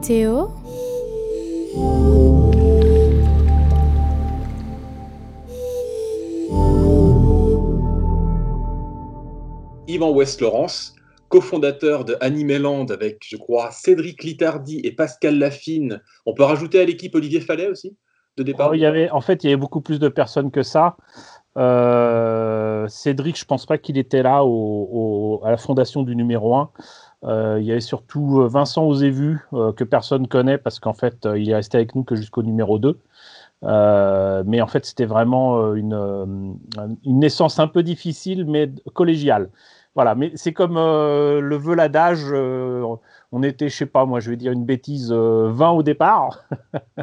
météo Yvan West-Laurence, cofondateur de Animeland avec, je crois, Cédric Littardi et Pascal Laffine. On peut rajouter à l'équipe Olivier Fallet aussi de départ? Oh, il y avait, En fait, il y avait beaucoup plus de personnes que ça. Euh, Cédric, je pense pas qu'il était là au, à la fondation du numéro 1. Euh, il y avait surtout Vincent Osévu, euh, que personne connaît parce qu'en fait, euh, il est resté avec nous que jusqu'au numéro 2. Euh, mais en fait, c'était vraiment une, une naissance un peu difficile, mais collégiale. Voilà, mais c'est comme euh, le veut l'adage. Euh, on était, je sais pas, moi, je vais dire une bêtise, euh, 20 au départ,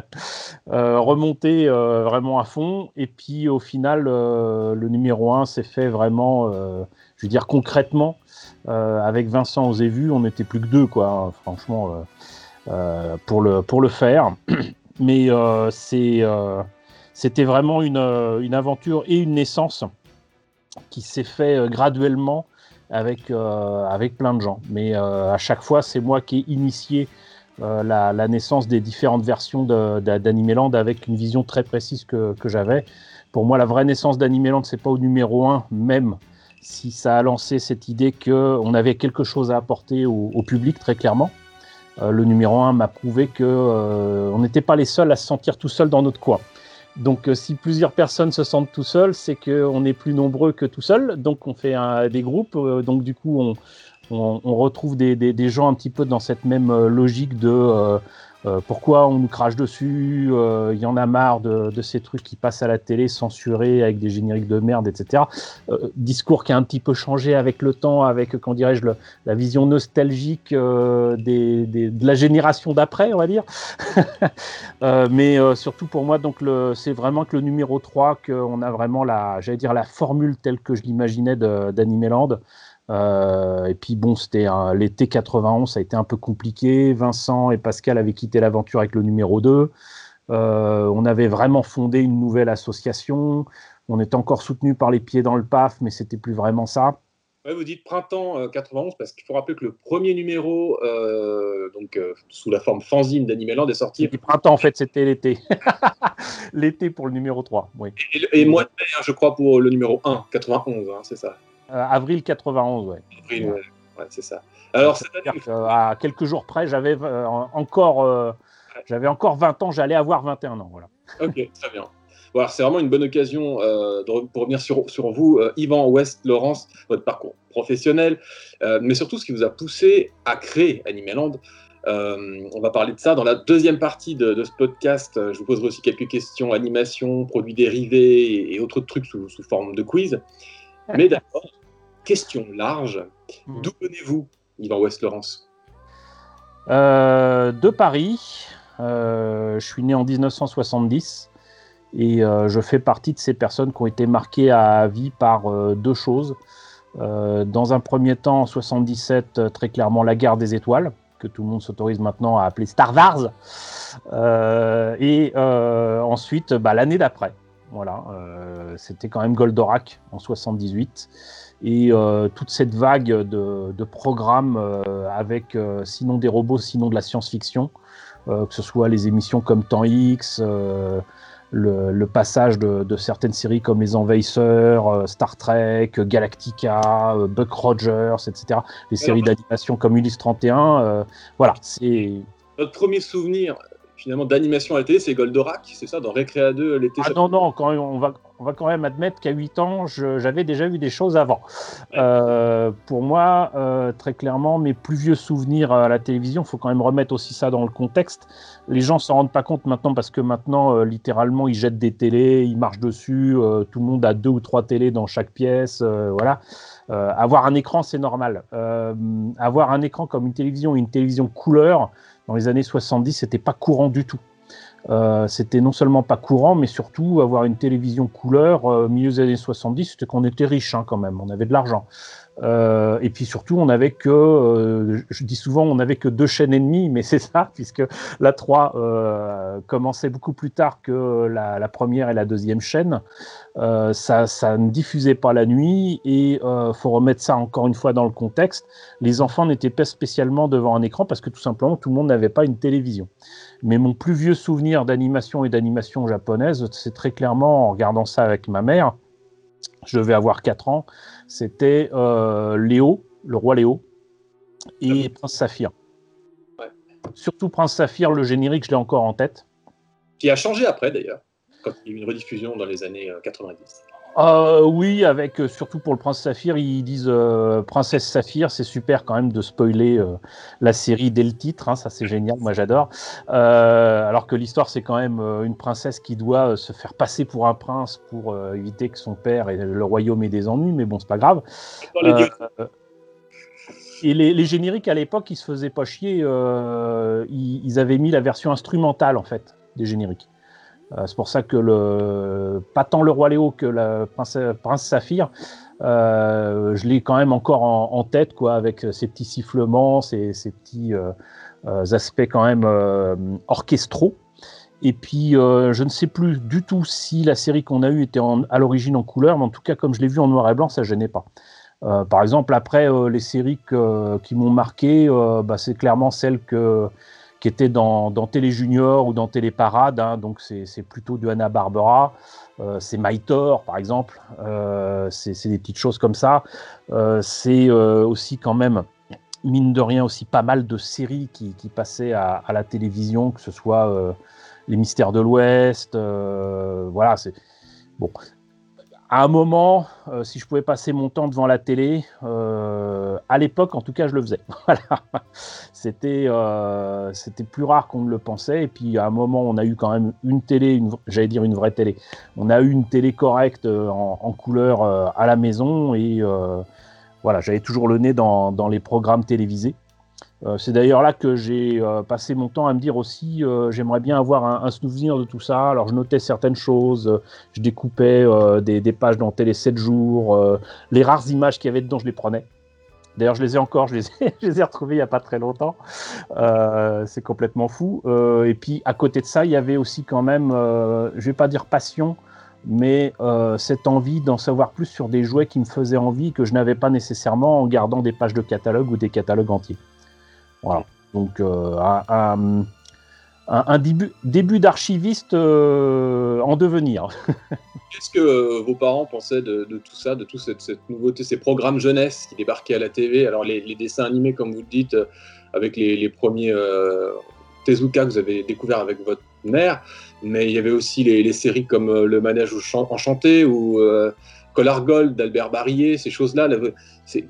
euh, remonté euh, vraiment à fond, et puis au final, euh, le numéro 1 s'est fait vraiment, euh, je veux dire concrètement, euh, avec Vincent Osévu, on n'était plus que deux, quoi, hein, franchement, euh, euh, pour, le, pour le faire. Mais euh, c'est, euh, c'était vraiment une, euh, une aventure et une naissance qui s'est fait euh, graduellement avec, euh, avec plein de gens. Mais euh, à chaque fois, c'est moi qui ai initié euh, la, naissance des différentes versions d'Animeland avec une vision très précise que, que j'avais. Pour moi, la vraie naissance d'Animeland, c'est pas au numéro 1, même si ça a lancé cette idée qu'on avait quelque chose à apporter au, public, très clairement. Euh, le numéro 1 m'a prouvé que euh, n'était pas les seuls à se sentir tout seul dans notre coin. Donc, euh, si plusieurs personnes se sentent tout seuls, c'est qu'on est plus nombreux que tout seul. Donc, on fait des groupes. euh, donc, du coup, on, retrouve des, des- gens un petit peu dans cette même logique de euh, euh, pourquoi on nous crache dessus, euh, il y en a marre de, de ces trucs qui passent à la télé censurés avec des génériques de merde, etc. Euh, discours qui a un petit peu changé avec le temps, avec, comment dirais-je, la vision nostalgique euh, des, des- de la génération d'après, on va dire. Euh, mais euh, surtout pour moi, donc c'est vraiment que le numéro 3 qu'on a vraiment la, j'allais dire la formule telle que je l'imaginais d'Animeland. Euh, et puis bon, c'était l'été 91, ça a été un peu compliqué. Vincent et Pascal avaient quitté l'aventure avec le numéro 2. Euh, on avait vraiment fondé une nouvelle association. On était encore soutenu par les pieds dans le PAF, mais c'était plus vraiment ça. Ouais, vous dites printemps euh, 91 parce qu'il faut rappeler que le premier numéro, euh, donc euh, sous la forme fanzine d'Animeland, est sorti. C'était printemps, en fait, c'était l'été. l'été pour le numéro 3, oui. Et, et mois de mai, hein, je crois, pour le numéro 1, 91, hein, c'est ça. Euh, avril 91, ouais. Avril, ouais, ouais, c'est ça. Alors, cette année, C'est-à-dire que, à quelques jours près, j'avais euh, encore, euh, j'avais encore 20 ans, j'allais avoir 21 ans. Voilà. Ok, très bien. Bon, c'est vraiment une bonne occasion euh, de pour revenir sur, sur vous, euh, Yvan West Laurence, votre parcours professionnel, euh, mais surtout ce qui vous a poussé à créer Animeland. Euh, on va parler de ça dans la deuxième partie de, de ce podcast. Je vous poserai aussi quelques questions animation, produits dérivés et, et autres trucs sous, sous forme de quiz. Mais d'abord, question large. Mhm. D'où venez-vous, Yvan West Laurence Euh, de Paris, euh, je suis né en 1970 et euh, je fais partie de ces personnes qui ont été marquées à vie par euh, deux choses. Euh, dans un premier temps, en 77, euh, très clairement la guerre des étoiles, que tout le monde s'autorise maintenant à appeler Star Wars. Euh, et euh, ensuite, bah, l'année d'après. Voilà, euh, c'était quand même Goldorak en 78 et euh, toute cette vague de, de programmes euh, avec euh, sinon des robots, sinon de la science-fiction, que ce soit les émissions comme Temps X, le, le passage de, de certaines séries comme Les Envahisseurs, Star Trek, Galactica, Buck Rogers, etc. Les séries d'animation comme Ulysse 31. euh, voilà, c'est. Votre premier souvenir, finalement, d'animation à la télé, c'est Goldorak, c'est ça, dans Récréa 2 l'été Ah non, non, quand même, on, va, on va quand même admettre qu'à 8 ans, j'avais déjà vu des choses avant. Euh, pour moi, euh, très clairement, mes plus vieux souvenirs à la télévision, il faut quand même remettre aussi ça dans le contexte. Les gens s'en rendent pas compte maintenant parce que maintenant, euh, littéralement, ils jettent des télés, ils marchent dessus, tout le monde a deux ou trois télés dans chaque pièce, voilà. Avoir un écran, c'est normal. Avoir un écran comme une télévision, une télévision couleur, dans les années 70, c'était pas courant du tout. Euh, c'était non seulement pas courant, mais surtout avoir une télévision couleur euh, milieu des années 70, c'était qu'on était riche hein, quand même, on avait de l'argent. Euh, et puis surtout, on n'avait que, euh, je dis souvent, on n'avait que deux chaînes ennemies, mais c'est ça, puisque la 3 euh, commençait beaucoup plus tard que la, première et la deuxième chaîne. Ça, ça, ne diffusait pas la nuit, et faut remettre ça encore une fois dans le contexte. Les enfants n'étaient pas spécialement devant un écran parce que tout simplement, tout le monde n'avait pas une télévision. Mais mon plus vieux souvenir d'animation et d'animation japonaise, c'est très clairement en regardant ça avec ma mère. Je vais avoir 4 ans c'était euh, Léo, le roi Léo, et ah Prince Saphir. Surtout Prince Saphir, le générique, je l'ai encore en tête. Qui a changé après d'ailleurs, quand il y a eu une rediffusion dans les années 90. Euh, oui, avec euh, surtout pour le prince Saphir, ils disent euh, Princesse Saphir, c'est super quand même de spoiler la série dès le titre, hein, ça c'est génial, moi j'adore. alors que l'histoire c'est quand même une princesse qui doit se faire passer pour un prince pour éviter que son père et le royaume aient des ennuis, mais bon c'est pas grave. et les, génériques à l'époque, ils se faisaient pas chier, ils avaient mis la version instrumentale en fait des génériques. Euh, c'est pour ça que le, pas tant le roi Léo que la prince, prince Saphir, euh, je l'ai quand même encore en, tête, quoi, avec ses petits sifflements, ses, petits euh, aspects quand même orchestraux. Et puis, je ne sais plus du tout si la série qu'on a eue était à l'origine en couleur, mais en tout cas, comme je l'ai vu en noir et blanc, ça ne gênait pas. par exemple, après, les séries qui m'ont marqué, bah, c'est clairement celle que qui était dans, Télé Junior ou dans Télé Parade. Hein, donc c'est plutôt du Hanna Barbera. Euh, c'est Mythor, par exemple. Euh, c'est des petites choses comme ça. Euh, c'est aussi quand même, mine de rien, aussi pas mal de séries qui, qui passaient à, à, la télévision, que ce soit Les Mystères de l'Ouest. voilà, c'est bon à un moment, euh, si je pouvais passer mon temps devant la télé, euh, à l'époque, en tout cas, je le faisais. c'était, euh, c'était plus rare qu'on ne le pensait. Et puis, à un moment, on a eu quand même une télé, j'allais dire une vraie télé. On a eu une télé correcte en, couleur à la maison. Et voilà, j'avais toujours le nez dans les programmes télévisés. Euh, c'est d'ailleurs là que j'ai euh, passé mon temps à me dire aussi, euh, j'aimerais bien avoir un, souvenir de tout ça. Alors je notais certaines choses, je découpais des, pages dans Télé 7 jours, les rares images qu'il y avait dedans, je les prenais. D'ailleurs, je les ai encore, je les ai, je les ai retrouvées il n'y a pas très longtemps. c'est complètement fou. et puis, à côté de ça, il y avait aussi quand même, je ne vais pas dire passion, mais cette envie d'en savoir plus sur des jouets qui me faisaient envie que je n'avais pas nécessairement en gardant des pages de catalogue ou des catalogues entiers. Voilà. Donc, euh, un, début, d'archiviste euh, en devenir. Qu'est-ce que euh, vos parents pensaient de, tout ça, de toute cette, nouveauté, ces programmes jeunesse qui débarquaient à la TV Alors, les, dessins animés, comme vous le dites, avec les, premiers Tezuka que vous avez découvert avec votre mère, mais il y avait aussi les, séries comme Le Manège Enchanté ou Collar Gold d'Albert Barillet, ces choses-là.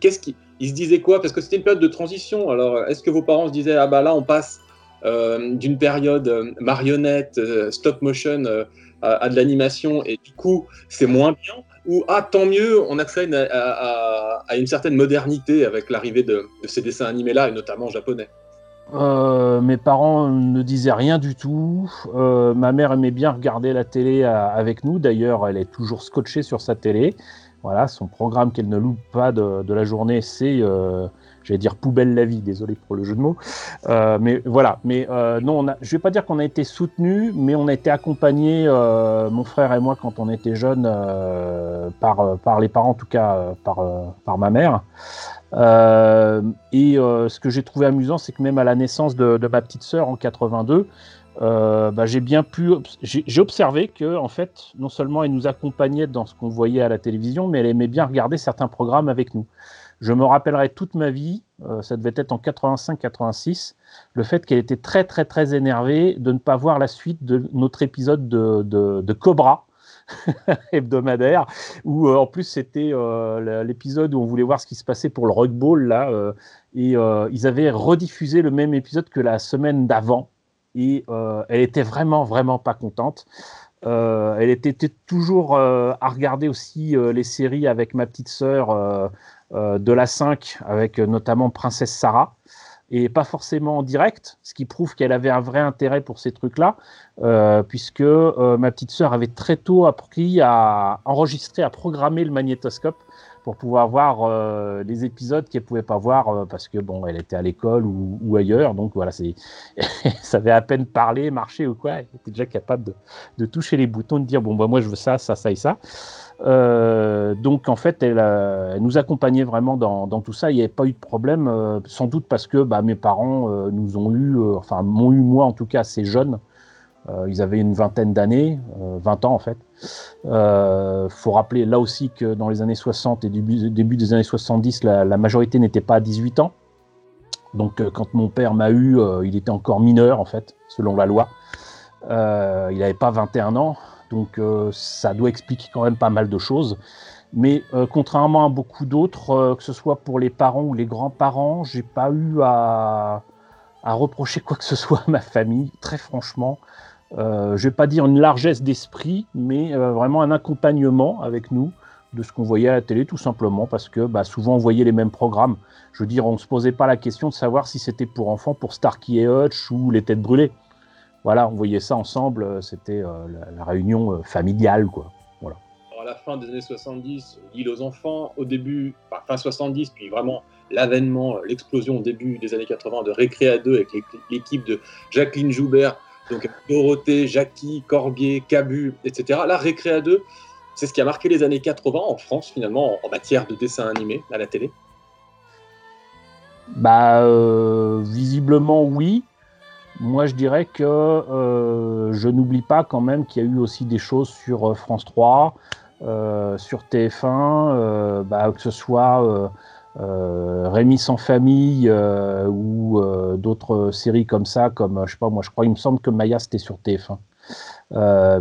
Qu'est-ce qui ils se disaient quoi? Parce que c'était une période de transition. Alors, est-ce que vos parents se disaient, ah bah là, on passe euh, d'une période euh, marionnette, euh, stop motion à, de l'animation, et du coup, c'est moins bien? Ou, ah, tant mieux, on accède à, à, une certaine modernité avec l'arrivée de, ces dessins animés-là, et notamment japonais? Mes parents ne disaient rien du tout. ma mère aimait bien regarder la télé avec nous. D'ailleurs, elle est toujours scotchée sur sa télé. Voilà, son programme qu'elle ne loupe pas de, la journée, c'est, euh, j'allais dire poubelle la vie, désolé pour le jeu de mots. Euh, mais voilà, mais euh, non, on a, je vais pas dire qu'on a été soutenu, mais on a été accompagné, mon frère et moi, quand on était jeunes, par, par les parents, en tout cas par, par ma mère. et ce que j'ai trouvé amusant, c'est que même à la naissance de, de ma petite sœur en 82, euh, bah, j'ai bien pu, j'ai observé que en fait, non seulement elle nous accompagnait dans ce qu'on voyait à la télévision, mais elle aimait bien regarder certains programmes avec nous. Je me rappellerai toute ma vie, euh, ça devait être en 85-86, le fait qu'elle était très très très énervée de ne pas voir la suite de notre épisode de, Cobra hebdomadaire, où euh, en plus c'était l'épisode où on voulait voir ce qui se passait pour le rugby là, et ils avaient rediffusé le même épisode que la semaine d'avant et euh, elle était vraiment, vraiment pas contente. Euh, elle était, toujours euh, à regarder aussi les séries avec ma petite sœur de la 5, avec notamment Princesse Sarah et pas forcément en direct, ce qui prouve qu'elle avait un vrai intérêt pour ces trucs-là, puisque ma petite sœur avait très tôt appris à enregistrer, à programmer le magnétoscope pour pouvoir voir euh, les épisodes qu'elle pouvait pas voir euh, parce que bon, elle était à l'école ou, ailleurs. Donc voilà, c'est, ça avait à peine parlé, marché ou quoi. Elle était déjà capable de, toucher les boutons, de dire bon bah moi je veux ça, ça, ça et ça. Euh, donc en fait, elle, nous accompagnait vraiment dans, tout ça. Il n'y avait pas eu de problème, sans doute parce que bah, mes parents nous ont eu, enfin m'ont eu moi en tout cas assez jeune. ils avaient une vingtaine d'années, 20 ans en fait. Euh, faut rappeler là aussi que dans les années 60 et début, des années 70, la, majorité n'était pas à 18 ans. Donc euh, quand mon père m'a eu, euh, il était encore mineur en fait, selon la loi. il n'avait pas 21 ans, donc ça doit expliquer quand même pas mal de choses. Mais contrairement à beaucoup d'autres, que ce soit pour les parents ou les grands-parents, j'ai pas eu à, reprocher quoi que ce soit à ma famille, très franchement. Euh, je ne vais pas dire une largesse d'esprit, mais euh, vraiment un accompagnement avec nous de ce qu'on voyait à la télé, tout simplement, parce que bah, souvent on voyait les mêmes programmes. Je veux dire, on ne se posait pas la question de savoir si c'était pour enfants, pour Starkey et Hutch ou Les Têtes Brûlées. Voilà, on voyait ça ensemble, euh, c'était la, réunion familiale, quoi. Voilà. à la fin des années 70, l'île aux enfants, au début, fin 70, puis vraiment l'avènement, l'explosion au début des années 80 de Récréa 2 avec l'équipe de Jacqueline Joubert donc Dorothée, Jackie, Corbier, Cabu, etc. La Récréa 2, c'est ce qui a marqué les années 80 en France, finalement, en matière de dessin animé à la télé Bah, euh, visiblement, oui. Moi, je dirais que euh, je n'oublie pas quand même qu'il y a eu aussi des choses sur euh, France 3, sur TF1, bah, que ce soit euh, Rémi sans famille euh, ou euh, d'autres séries comme ça, comme je sais pas moi, je crois, il me semble que Maya c'était sur TF1.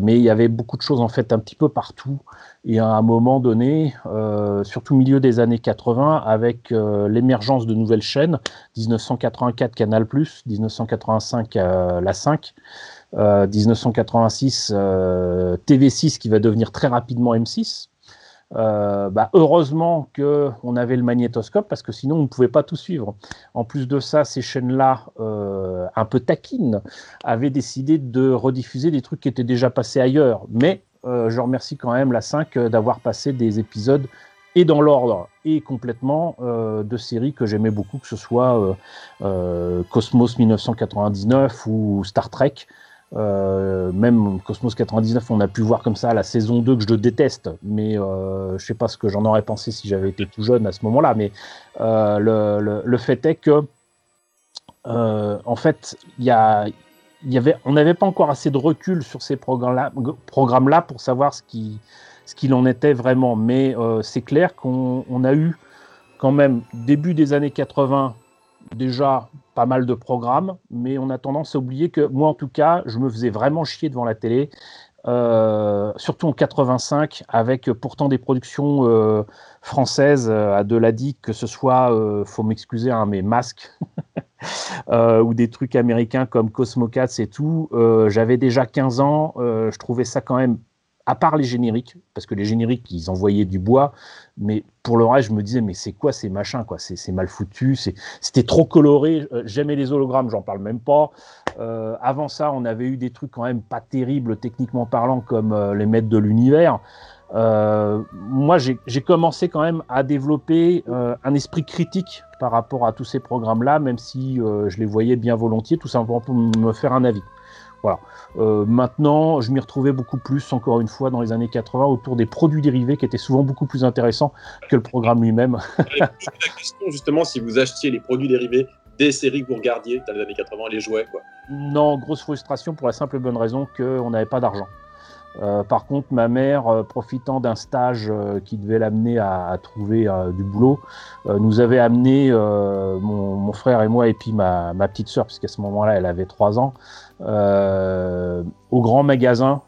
mais il y avait beaucoup de choses en fait un petit peu partout. Et à un moment donné, surtout au milieu des années 80, avec l'émergence de nouvelles chaînes, 1984 Canal+, 1985 la 5, 1986 TV6 qui va devenir très rapidement M6. Euh, bah, heureusement qu'on avait le magnétoscope parce que sinon on ne pouvait pas tout suivre. En plus de ça, ces chaînes-là, euh, un peu taquines, avaient décidé de rediffuser des trucs qui étaient déjà passés ailleurs. Mais euh, je remercie quand même la 5 d'avoir passé des épisodes et dans l'ordre et complètement de séries que j'aimais beaucoup, que ce soit Cosmos 1999 ou Star Trek. Euh, même Cosmos 99, on a pu voir comme ça la saison 2 que je déteste, mais euh, je sais pas ce que j'en aurais pensé si j'avais été tout jeune à ce moment-là. Mais euh, le, fait est que, euh, en fait, y avait, on n'avait pas encore assez de recul sur ces programmes-là programmes -là pour savoir ce qu'il en était vraiment. Mais c'est clair qu'on a eu quand même début des années 80 déjà pas mal de programmes, mais on a tendance à oublier que moi, en tout cas, je me faisais vraiment chier devant la télé, euh, surtout en 85, avec pourtant des productions euh, françaises euh, à de la que ce soit, faut m'excuser, hein, mais masques, ou des trucs américains comme Cosmocats et tout. J'avais déjà 15 ans, je trouvais ça quand même à part les génériques, parce que les génériques, ils envoyaient du bois, mais pour le reste, je me disais, mais c'est quoi ces machins, quoi? C'est mal foutu, c'était trop coloré. Euh, j'aimais les hologrammes, j'en parle même pas. Euh, avant ça, on avait eu des trucs quand même pas terribles, techniquement parlant, comme euh, les maîtres de l'univers. moi, j'ai commencé quand même à développer un esprit critique par rapport à tous ces programmes-là, même si je les voyais bien volontiers, tout simplement pour me faire un avis. Voilà. Euh, maintenant, je m'y retrouvais beaucoup plus, encore une fois, dans les années 80, autour des produits dérivés qui étaient souvent beaucoup plus intéressants que le programme lui-même. la question, justement, si vous achetiez les produits dérivés des séries que vous regardiez dans les années 80, les jouets, quoi. Non, grosse frustration pour la simple et bonne raison qu'on n'avait pas d'argent. Euh, par contre, ma mère, euh, profitant d'un stage euh, qui devait l'amener à, trouver du boulot, nous avait amené mon, frère et moi et puis ma, petite sœur, puisqu'à ce moment-là, elle avait 3 ans, au grand magasin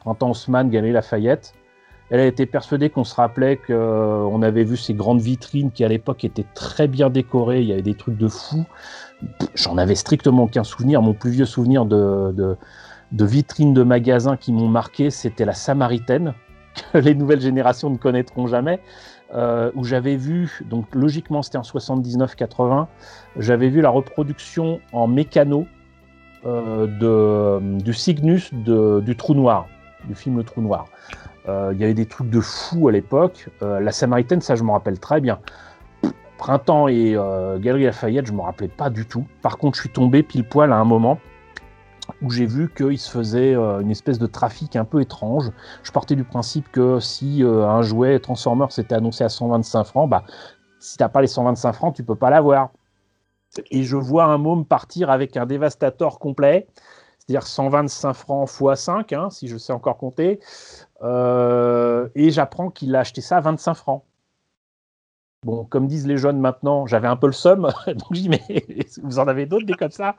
Printemps Haussmann, Galerie Lafayette. Elle a été persuadée qu'on se rappelait qu'on avait vu ces grandes vitrines qui à l'époque étaient très bien décorées, il y avait des trucs de fou. J'en avais strictement aucun souvenir. Mon plus vieux souvenir de de vitrines de magasins qui m'ont marqué, c'était la Samaritaine, que les nouvelles générations ne connaîtront jamais, euh, où j'avais vu, donc logiquement c'était en 79-80, j'avais vu la reproduction en mécano euh, de, du Cygnus du Trou Noir, du film Le Trou Noir. Euh, il y avait des trucs de fou à l'époque. Euh, la Samaritaine, ça, je me rappelle très bien. Printemps et euh, Galerie Lafayette, je ne me rappelais pas du tout. Par contre, je suis tombé pile poil à un moment où j'ai vu qu'il se faisait une espèce de trafic un peu étrange. Je partais du principe que si un jouet Transformer s'était annoncé à 125 francs, bah, si t'as pas les 125 francs, tu peux pas l'avoir. Et je vois un môme partir avec un dévastateur complet, c'est-à-dire 125 francs x 5, hein, si je sais encore compter. Euh, et j'apprends qu'il a acheté ça à 25 francs. Bon, comme disent les jeunes maintenant, j'avais un peu le seum, donc dis, mais vous en avez d'autres des comme ça?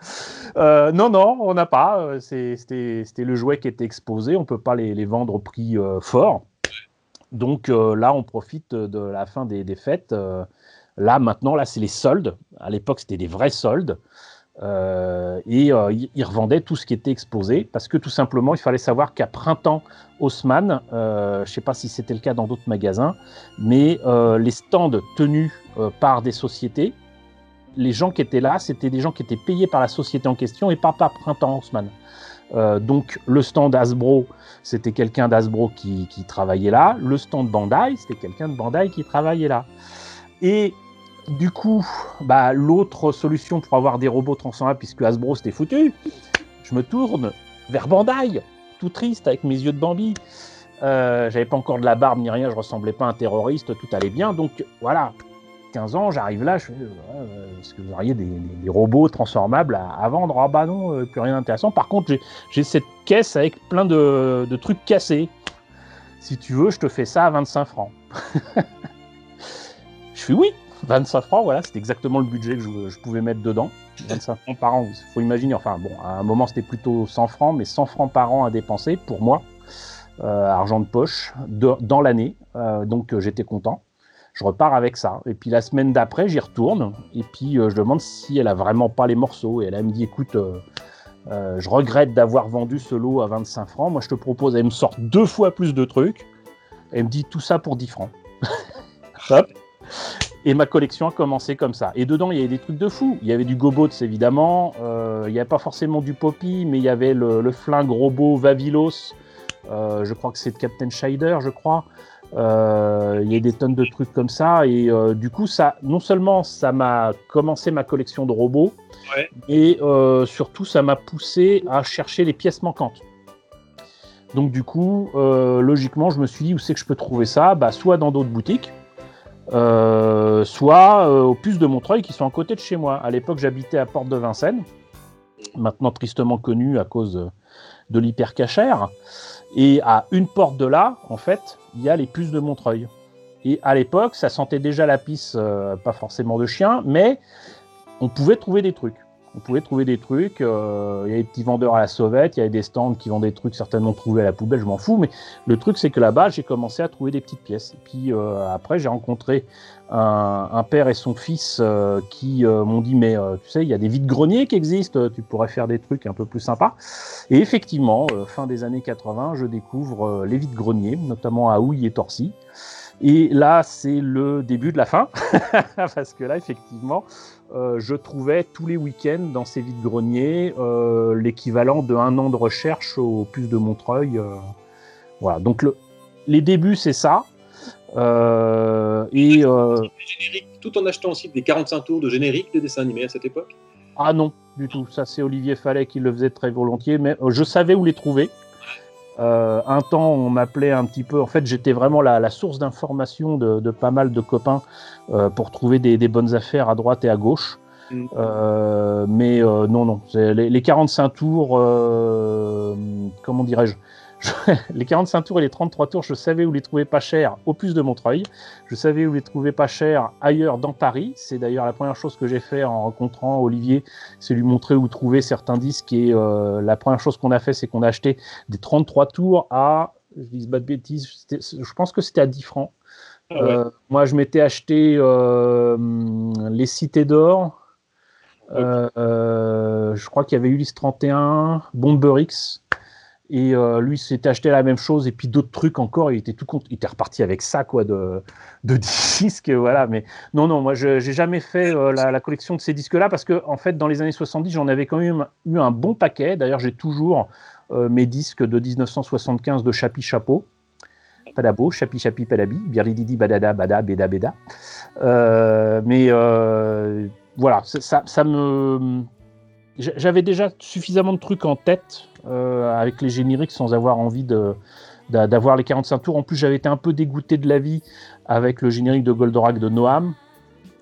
Euh, Non, non, on n'a pas. Euh, c'était le jouet qui était exposé, on ne peut pas les, vendre au prix fort. Donc là, on profite de la fin des fêtes. Là, maintenant, là, c'est les soldes. À l'époque, c'était des vrais soldes. Euh, et euh, ils revendaient tout ce qui était exposé parce que tout simplement, il fallait savoir qu'à printemps, Haussmann, euh, je ne sais pas si c'était le cas dans d'autres magasins, mais les stands tenus par des sociétés, les gens qui étaient là, c'était des gens qui étaient payés par la société en question et pas par printemps Haussmann. donc le stand Hasbro, c'était quelqu'un d'Hasbro qui, qui, travaillait là. Le stand Bandai, c'était quelqu'un de Bandai qui travaillait là. Et du coup, bah, l'autre solution pour avoir des robots transformables, puisque Hasbro c'était foutu, je me tourne vers Bandai, tout triste avec mes yeux de Bambi. Euh, j'avais pas encore de la barbe ni rien, je ressemblais pas à un terroriste, tout allait bien. Donc voilà, 15 ans, j'arrive là, je fais est-ce que vous auriez des, robots transformables à, vendre? Ah bah non, euh, plus rien d'intéressant. Par contre, j'ai cette caisse avec plein de, de, trucs cassés. Si tu veux, je te fais ça à 25 francs. je suis oui, 25 francs, voilà, c'était exactement le budget que je, pouvais mettre dedans. 25 francs par an, il faut imaginer, enfin bon, à un moment c'était plutôt 100 francs, mais 100 francs par an à dépenser pour moi, euh, argent de poche, dans l'année, euh, donc euh, j'étais content. Je repars avec ça. Et puis la semaine d'après, j'y retourne, et puis je demande si elle a vraiment pas les morceaux, et elle, me dit, écoute, je regrette d'avoir vendu ce lot à 25 francs, moi je te propose, elle me sort deux fois plus de trucs, elle me dit tout ça pour 10 francs. Hop. Et ma collection a commencé comme ça. Et dedans, il y avait des trucs de fou. Il y avait du Gobots, évidemment. Euh, il n'y avait pas forcément du Poppy, mais il y avait le, flingue robot Vavilos. Euh, je crois que c'est de Captain Scheider, je crois. Euh, il y a des tonnes de trucs comme ça. Et du coup, ça, non seulement ça m'a commencé ma collection de robots, et surtout, ça m'a poussé à chercher les pièces manquantes. Donc du coup, logiquement, je me suis dit où c'est que je peux trouver ça? Bah, Soit dans d'autres boutiques, euh, soit euh, au puces de Montreuil qui sont à côté de chez moi. À l'époque, j'habitais à Porte de Vincennes, maintenant tristement connu à cause de l'hypercachère. Et à une porte de là, en fait, il y a les puces de Montreuil. Et à l'époque, ça sentait déjà la pisse, euh, pas forcément de chien, mais on pouvait trouver des trucs. On pouvait trouver des trucs. Euh, il y avait des petits vendeurs à la sauvette, il y avait des stands qui vendaient des trucs certainement trouvés à la poubelle, je m'en fous. Mais le truc, c'est que là-bas, j'ai commencé à trouver des petites pièces. Et puis euh, après, j'ai rencontré un, père et son fils euh, qui m'ont dit Mais tu sais, il y a des vides-greniers qui existent, tu pourrais faire des trucs un peu plus sympas. Et effectivement, fin des années 80, je découvre les vides-greniers, notamment à Houille et Torcy. Et là, c'est le début de la fin, parce que là, effectivement, euh, je trouvais tous les week-ends dans ces vides-greniers euh, l'équivalent de un an de recherche au puce de Montreuil. Euh, voilà, donc les débuts, c'est ça. et tout en achetant aussi des 45 tours de générique de dessins animés à cette époque? Ah non, du tout. Ça, c'est Olivier Fallet qui le faisait très volontiers, mais je savais où les trouver. Euh, un temps, on m'appelait un petit peu. En fait, j'étais vraiment la, source d'information de, pas mal de copains euh, pour trouver des, bonnes affaires à droite et à gauche. Mm. Euh, mais non, non. Les, les, 45 tours, comment dirais-je? les 45 tours et les 33 tours, je savais où les trouver pas cher au plus de Montreuil. Je savais où les trouver pas cher ailleurs dans Paris. C'est d'ailleurs la première chose que j'ai fait en rencontrant Olivier, c'est lui montrer où trouver certains disques. Et euh, la première chose qu'on a fait, c'est qu'on a acheté des 33 tours à, je dis pas de bêtises, je pense que c'était à 10 francs. Ah euh, moi, je m'étais acheté euh, les Cités d'Or. je crois qu'il y avait Ulysse 31, Bomberix. Et euh, lui s'était acheté la même chose et puis d'autres trucs encore. Il était tout. Il était reparti avec ça, quoi, de, disques. Voilà. Mais non, non, moi, je n'ai jamais fait euh, la, collection de ces disques-là parce que, en fait, dans les années 70, j'en avais quand même eu un bon paquet. D'ailleurs, j'ai toujours euh, mes disques de 1975 de Chapi Chapeau. padabo, chapi chapi padabi, birlididi badada bada beda beda. Mais voilà, ça, ça me. J'avais déjà suffisamment de trucs en tête avec les génériques sans avoir envie d'avoir les 45 tours. En plus, j'avais été un peu dégoûté de la vie avec le générique de Goldorak de Noam.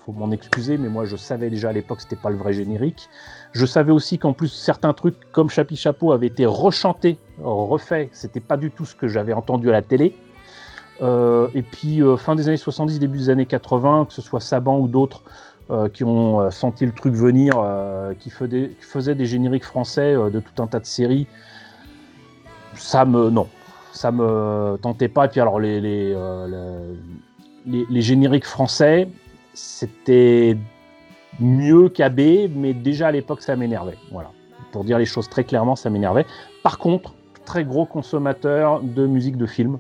Faut m'en excuser, mais moi je savais déjà à l'époque que c'était pas le vrai générique. Je savais aussi qu'en plus certains trucs comme Chapi Chapeau avaient été rechantés, refaits. C'était pas du tout ce que j'avais entendu à la télé. Euh, et puis euh, fin des années 70, début des années 80, que ce soit Saban ou d'autres euh, qui ont senti le truc venir, qui, faisaient, des génériques français de tout un tas de séries, ça me non, ça me tentait pas. Et puis alors les, les, les génériques français, c'était mieux qu'AB, mais déjà à l'époque ça m'énervait. Voilà. Pour dire les choses très clairement, ça m'énervait. Par contre, très gros consommateur de musique de film.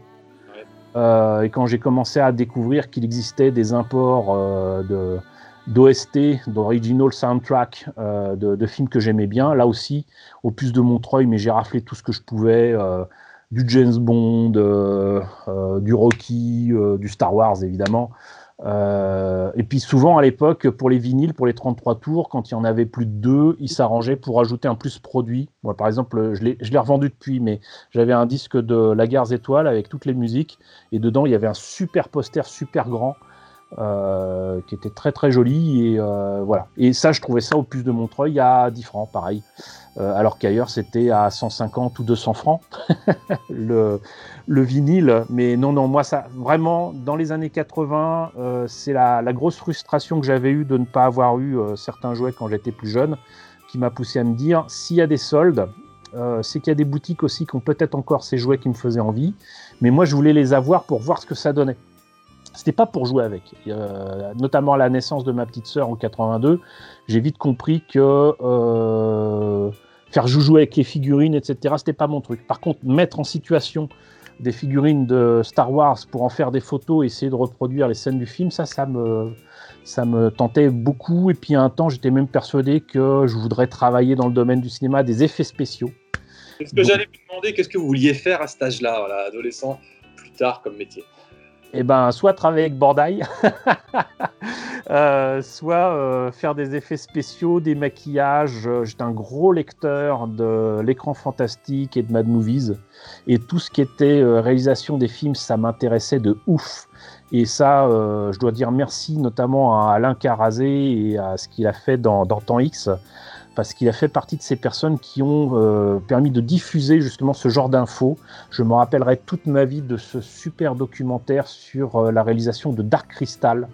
Euh, et quand j'ai commencé à découvrir qu'il existait des imports euh, de d'OST, d'original soundtrack euh, de, films que j'aimais bien, là aussi, au plus de Montreuil, mais j'ai raflé tout ce que je pouvais, du James Bond, du Rocky, du Star Wars évidemment. Euh, et puis souvent à l'époque, pour les vinyles, pour les 33 tours, quand il y en avait plus de deux, ils s'arrangeaient pour ajouter un plus produit. Moi, par exemple, je l'ai revendu depuis, mais j'avais un disque de La Gare Étoile avec toutes les musiques, et dedans il y avait un super poster super grand euh, qui était très très joli. Et euh, voilà. Et ça, je trouvais ça au plus de Montreuil à 10 francs, pareil. Euh, alors qu'ailleurs c'était à 150 ou 200 francs le, le, vinyle. Mais non, non, moi, ça, vraiment, dans les années 80, c'est la, la, grosse frustration que j'avais eue de ne pas avoir eu certains jouets quand j'étais plus jeune, qui m'a poussé à me dire s'il y a des soldes, c'est qu'il y a des boutiques aussi qui ont peut-être encore ces jouets qui me faisaient envie. Mais moi, je voulais les avoir pour voir ce que ça donnait. C'était pas pour jouer avec. Euh, notamment à la naissance de ma petite sœur en 82, j'ai vite compris que euh, faire jouer avec les figurines, etc., c'était pas mon truc. Par contre, mettre en situation des figurines de Star Wars pour en faire des photos et essayer de reproduire les scènes du film, ça, ça me, ça me tentait beaucoup. Et puis à un temps, j'étais même persuadé que je voudrais travailler dans le domaine du cinéma des effets spéciaux. Est-ce que j'allais vous demander qu'est-ce que vous vouliez faire à cet âge-là, voilà, adolescent, plus tard comme métier? Eh ben, soit travailler avec Bordaille, euh, soit euh, faire des effets spéciaux, des maquillages. J'étais un gros lecteur de l'écran fantastique et de Mad Movies. Et tout ce qui était euh, réalisation des films, ça m'intéressait de ouf. Et ça, je dois dire merci notamment à Alain Carazé et à ce qu'il a fait dans, dans Temps X parce qu'il a fait partie de ces personnes qui ont euh, permis de diffuser justement ce genre d'infos. Je me rappellerai toute ma vie de ce super documentaire sur euh, la réalisation de Dark Crystal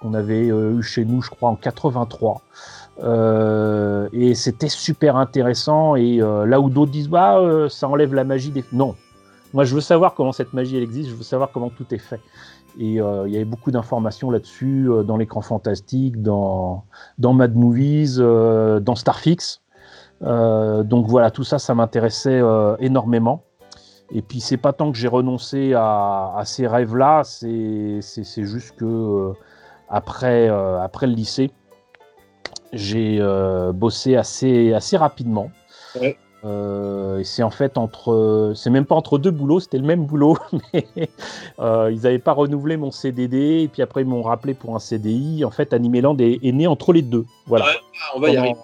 qu'on avait euh, eu chez nous, je crois, en 83. et c'était super intéressant. Et là où d'autres disent bah ça enlève la magie des non, moi je veux savoir comment cette magie existe, je veux savoir comment tout est fait. Et euh, il y avait beaucoup d'informations là-dessus euh, dans l'écran fantastique, dans, Mad Movies, euh, dans Starfix. donc voilà, tout ça, ça m'intéressait énormément. Et puis c'est pas tant que j'ai renoncé à, ces rêves-là, c'est juste que après, après le lycée, j'ai bossé assez, assez rapidement. Euh, c'est en fait entre, c'est même pas entre deux boulots, c'était le même boulot, mais euh, ils n'avaient pas renouvelé mon CDD et puis après ils m'ont rappelé pour un CDI. En fait, Animeland est, est né entre les deux. Voilà. on va y arriver.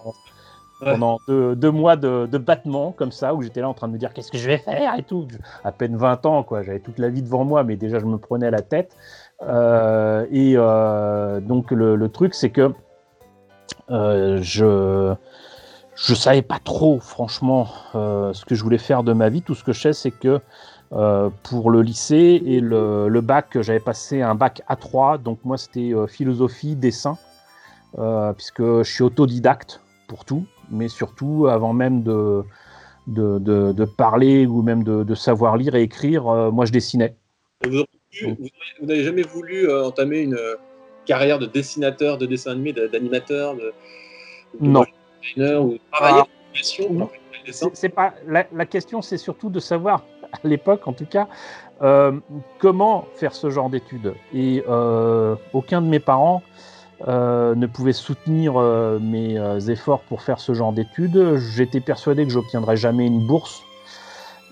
Pendant deux, mois de, battement comme ça, où j'étais là en train de me dire qu'est-ce que je vais faire et tout. À peine 20 ans, quoi. J'avais toute la vie devant moi, mais déjà je me prenais à la tête. Euh, et donc le, le truc, c'est que je je savais pas trop, franchement, euh, ce que je voulais faire de ma vie. Tout ce que je sais, c'est que euh, pour le lycée et le, bac, j'avais passé un bac A3. Donc moi, c'était euh, philosophie, dessin, puisque je suis autodidacte pour tout, mais surtout, avant même de, de, parler ou même de, savoir lire et écrire, moi, je dessinais. Vous, n'avez jamais voulu entamer une carrière de dessinateur, de dessin animé, d'animateur Non ou travailler ah, c'est pas la, question, c'est surtout de savoir à l'époque, en tout cas, euh, comment faire ce genre d'études. Et euh, aucun de mes parents euh, ne pouvait soutenir mes efforts pour faire ce genre d'études. J'étais persuadé que j'obtiendrais jamais une bourse.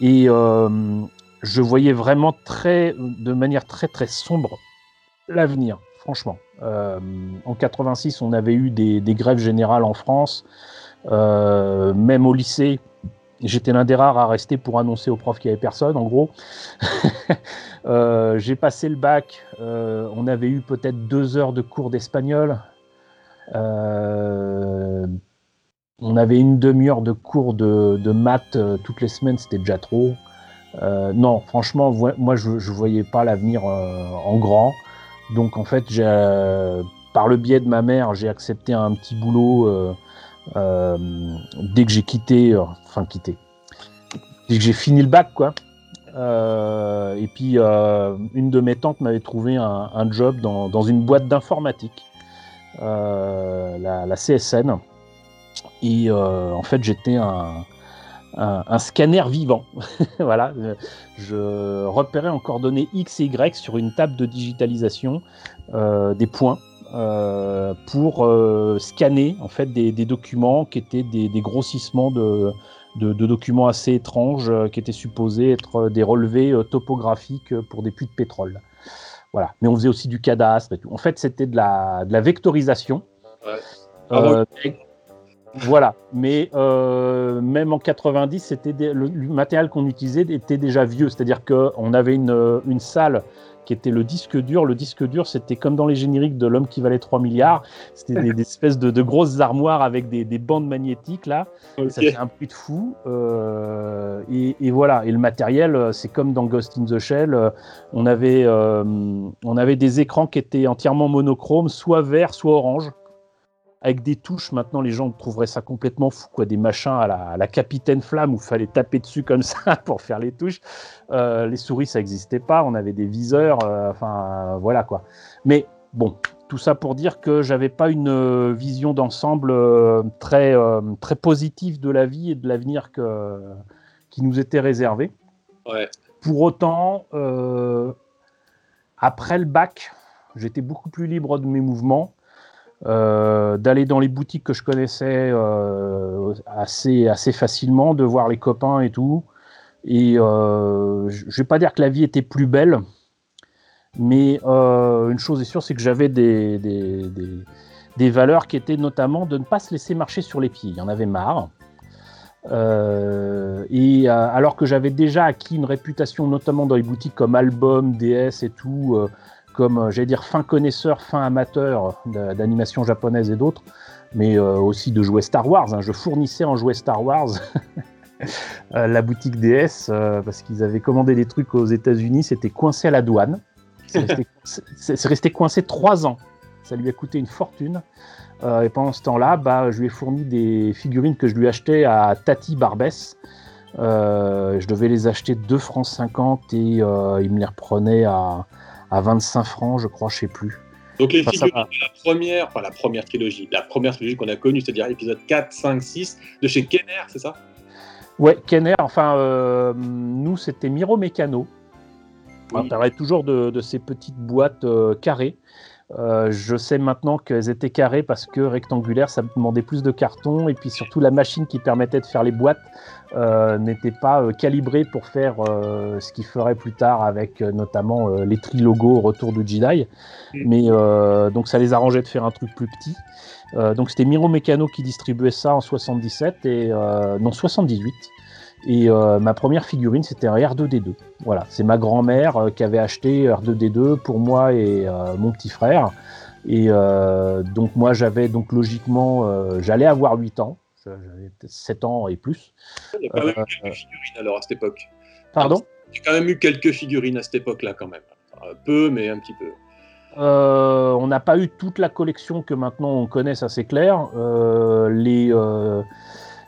Et je voyais vraiment très, de manière très très sombre l'avenir, franchement. Euh, en 86, on avait eu des, grèves générales en France, euh, même au lycée. J'étais l'un des rares à rester pour annoncer aux profs qu'il n'y avait personne, en gros. Euh, j'ai passé le bac. on avait eu peut-être deux heures de cours d'espagnol. on avait une demi-heure de cours de maths toutes les semaines, c'était déjà trop. Non, franchement, moi, je ne voyais pas l'avenir en grand. Donc, en fait, euh, par le biais de ma mère, j'ai accepté un petit boulot dès que j'ai quitté, enfin, quitté, dès que j'ai fini le bac, quoi. et puis, une de mes tantes m'avait trouvé un, job dans, une boîte d'informatique, la, CSN. Et en fait, j'étais un un, scanner vivant. voilà, je repérais en coordonnées X et Y sur une table de digitalisation euh, des points euh, pour euh, scanner en fait des, documents qui étaient des, grossissements de, documents assez étranges qui étaient supposés être des relevés topographiques pour des puits de pétrole. Voilà, mais on faisait aussi du cadastre. En fait, c'était de la, de la vectorisation. Ouais. Voilà, mais euh, même en 90, c'était le, matériel qu'on utilisait était déjà vieux, c'est-à-dire qu'on avait une, une, salle qui était le disque dur. Le disque dur, c'était comme dans les génériques de L'homme qui valait 3 milliards, c'était des, espèces de, grosses armoires avec des, bandes magnétiques là. Ça fait un bruit de fou. Euh, et, voilà, et le matériel, c'est comme dans Ghost in the Shell, on avait, euh, on avait des écrans qui étaient entièrement monochromes, soit vert, soit orange avec des touches. Maintenant, les gens trouveraient ça complètement fou, quoi, des machins à la, capitaine flamme où il fallait taper dessus comme ça pour faire les touches. Euh, les souris, ça n'existait pas. On avait des viseurs. Euh, enfin, euh, voilà quoi. Mais bon, tout ça pour dire que j'avais pas une vision d'ensemble très très positive de la vie et de l'avenir que qui nous était réservé. Pour autant, après le bac, j'étais beaucoup plus libre de mes mouvements. Euh, d'aller dans les boutiques que je connaissais euh, assez, assez facilement, de voir les copains et tout. Et euh, je vais pas dire que la vie était plus belle, mais une chose est sûre, c'est que j'avais des, des, des, valeurs qui étaient notamment de ne pas se laisser marcher sur les pieds. Il y en avait marre. et alors que j'avais déjà acquis une réputation, notamment dans les boutiques comme Album, DS et tout, comme, euh, j'allais dire, fin connaisseur, fin amateur d'animation japonaise et d'autres, mais euh, aussi de jouets Star Wars. Hein. Je fournissais en jouets Star Wars euh, la boutique DS parce qu'ils avaient commandé des trucs aux États-Unis, c'était coincé à la douane. C'est resté, coincé trois ans. Ça lui a coûté une fortune. et pendant ce temps-là, bah, je lui ai fourni des figurines que je lui achetais à Tati Barbès. je devais les acheter 2 francs 50 et il me les reprenait à, à 25 francs, je crois, je sais plus. Donc les figurines de la première, enfin la première trilogie, la première trilogie qu'on a connue, c'est-à-dire épisode 4, 5, 6, de chez Kenner, c'est ça? Ouais, Kenner, enfin, euh, nous c'était Miro Mécano. On parlait toujours de, ces petites boîtes euh, carrées. Euh, je sais maintenant qu'elles étaient carrées parce que rectangulaires, ça demandait plus de carton et puis surtout la machine qui permettait de faire les boîtes euh, n'était pas euh, calibré pour faire ce qu'il ferait plus tard avec notamment les trilogos retour du Jedi. Mm. Mais donc ça les arrangeait de faire un truc plus petit. donc c'était Miro Mécano qui distribuait ça en 77 et non 78. Et ma première figurine, c'était un R2D2. Voilà, c'est ma grand-mère qui avait acheté R2D2 pour moi et mon petit frère. Et donc moi, j'avais donc logiquement, j'allais avoir 8 ans j'avais 7 ans et plus. Il y a quand même eu quelques euh, figurines alors à cette époque. Pardon? Il y a quand même eu quelques figurines à cette époque-là quand même. peu, mais un petit peu. Euh, on n'a pas eu toute la collection que maintenant on connaît, ça c'est clair. Euh, les,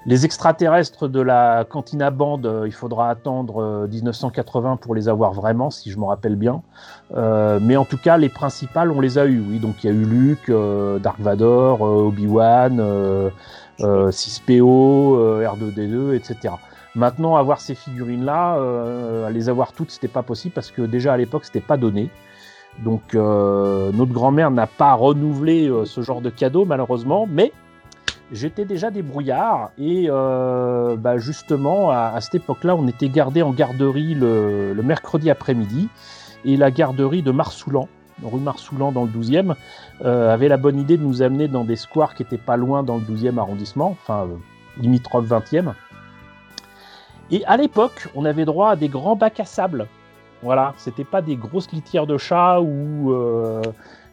les extraterrestres de la Cantina Band, il faudra attendre 1980 pour les avoir vraiment, si je me rappelle bien. mais en tout cas, les principales, on les a eues, oui. Donc il y a eu Luke, Dark Vador, Obi-Wan, 6PO, euh, R2D2, euh, etc. Maintenant, avoir ces figurines-là, euh, les avoir toutes, c'était pas possible parce que déjà à l'époque, c'était pas donné. Donc, notre grand-mère n'a pas renouvelé ce genre de cadeau, malheureusement, mais j'étais déjà débrouillard et euh, bah, justement à, cette époque-là, on était gardé en garderie le, mercredi après-midi et la garderie de Marsoulan, rue Marsoulan dans le 12e, euh, avait la bonne idée de nous amener dans des squares qui étaient pas loin dans le 12e arrondissement, enfin euh, limitrophe 20e. Et à l'époque, on avait droit à des grands bacs à sable. Voilà, c'était pas des grosses litières de chat ou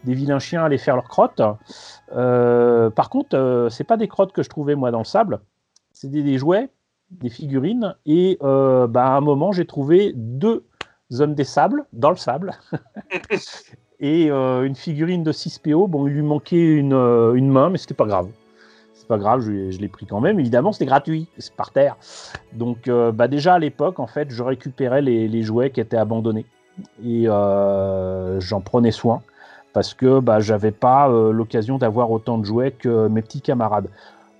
des vilains chiens allaient faire leurs crottes. Euh, par contre, euh, c'est pas des crottes que je trouvais moi dans le sable, c'est des, jouets, des figurines. Et euh, bah, à un moment, j'ai trouvé deux hommes des sables dans le sable. et une figurine de 6PO. Bon, il lui manquait une, une main, mais c'était pas grave. C'est pas grave, je, l'ai pris quand même. Évidemment, c'était gratuit, c'est par terre. Donc, bah, déjà à l'époque, en fait, je récupérais les, les jouets qui étaient abandonnés et j'en prenais soin parce que bah, j'avais pas euh, l'occasion d'avoir autant de jouets que mes petits camarades.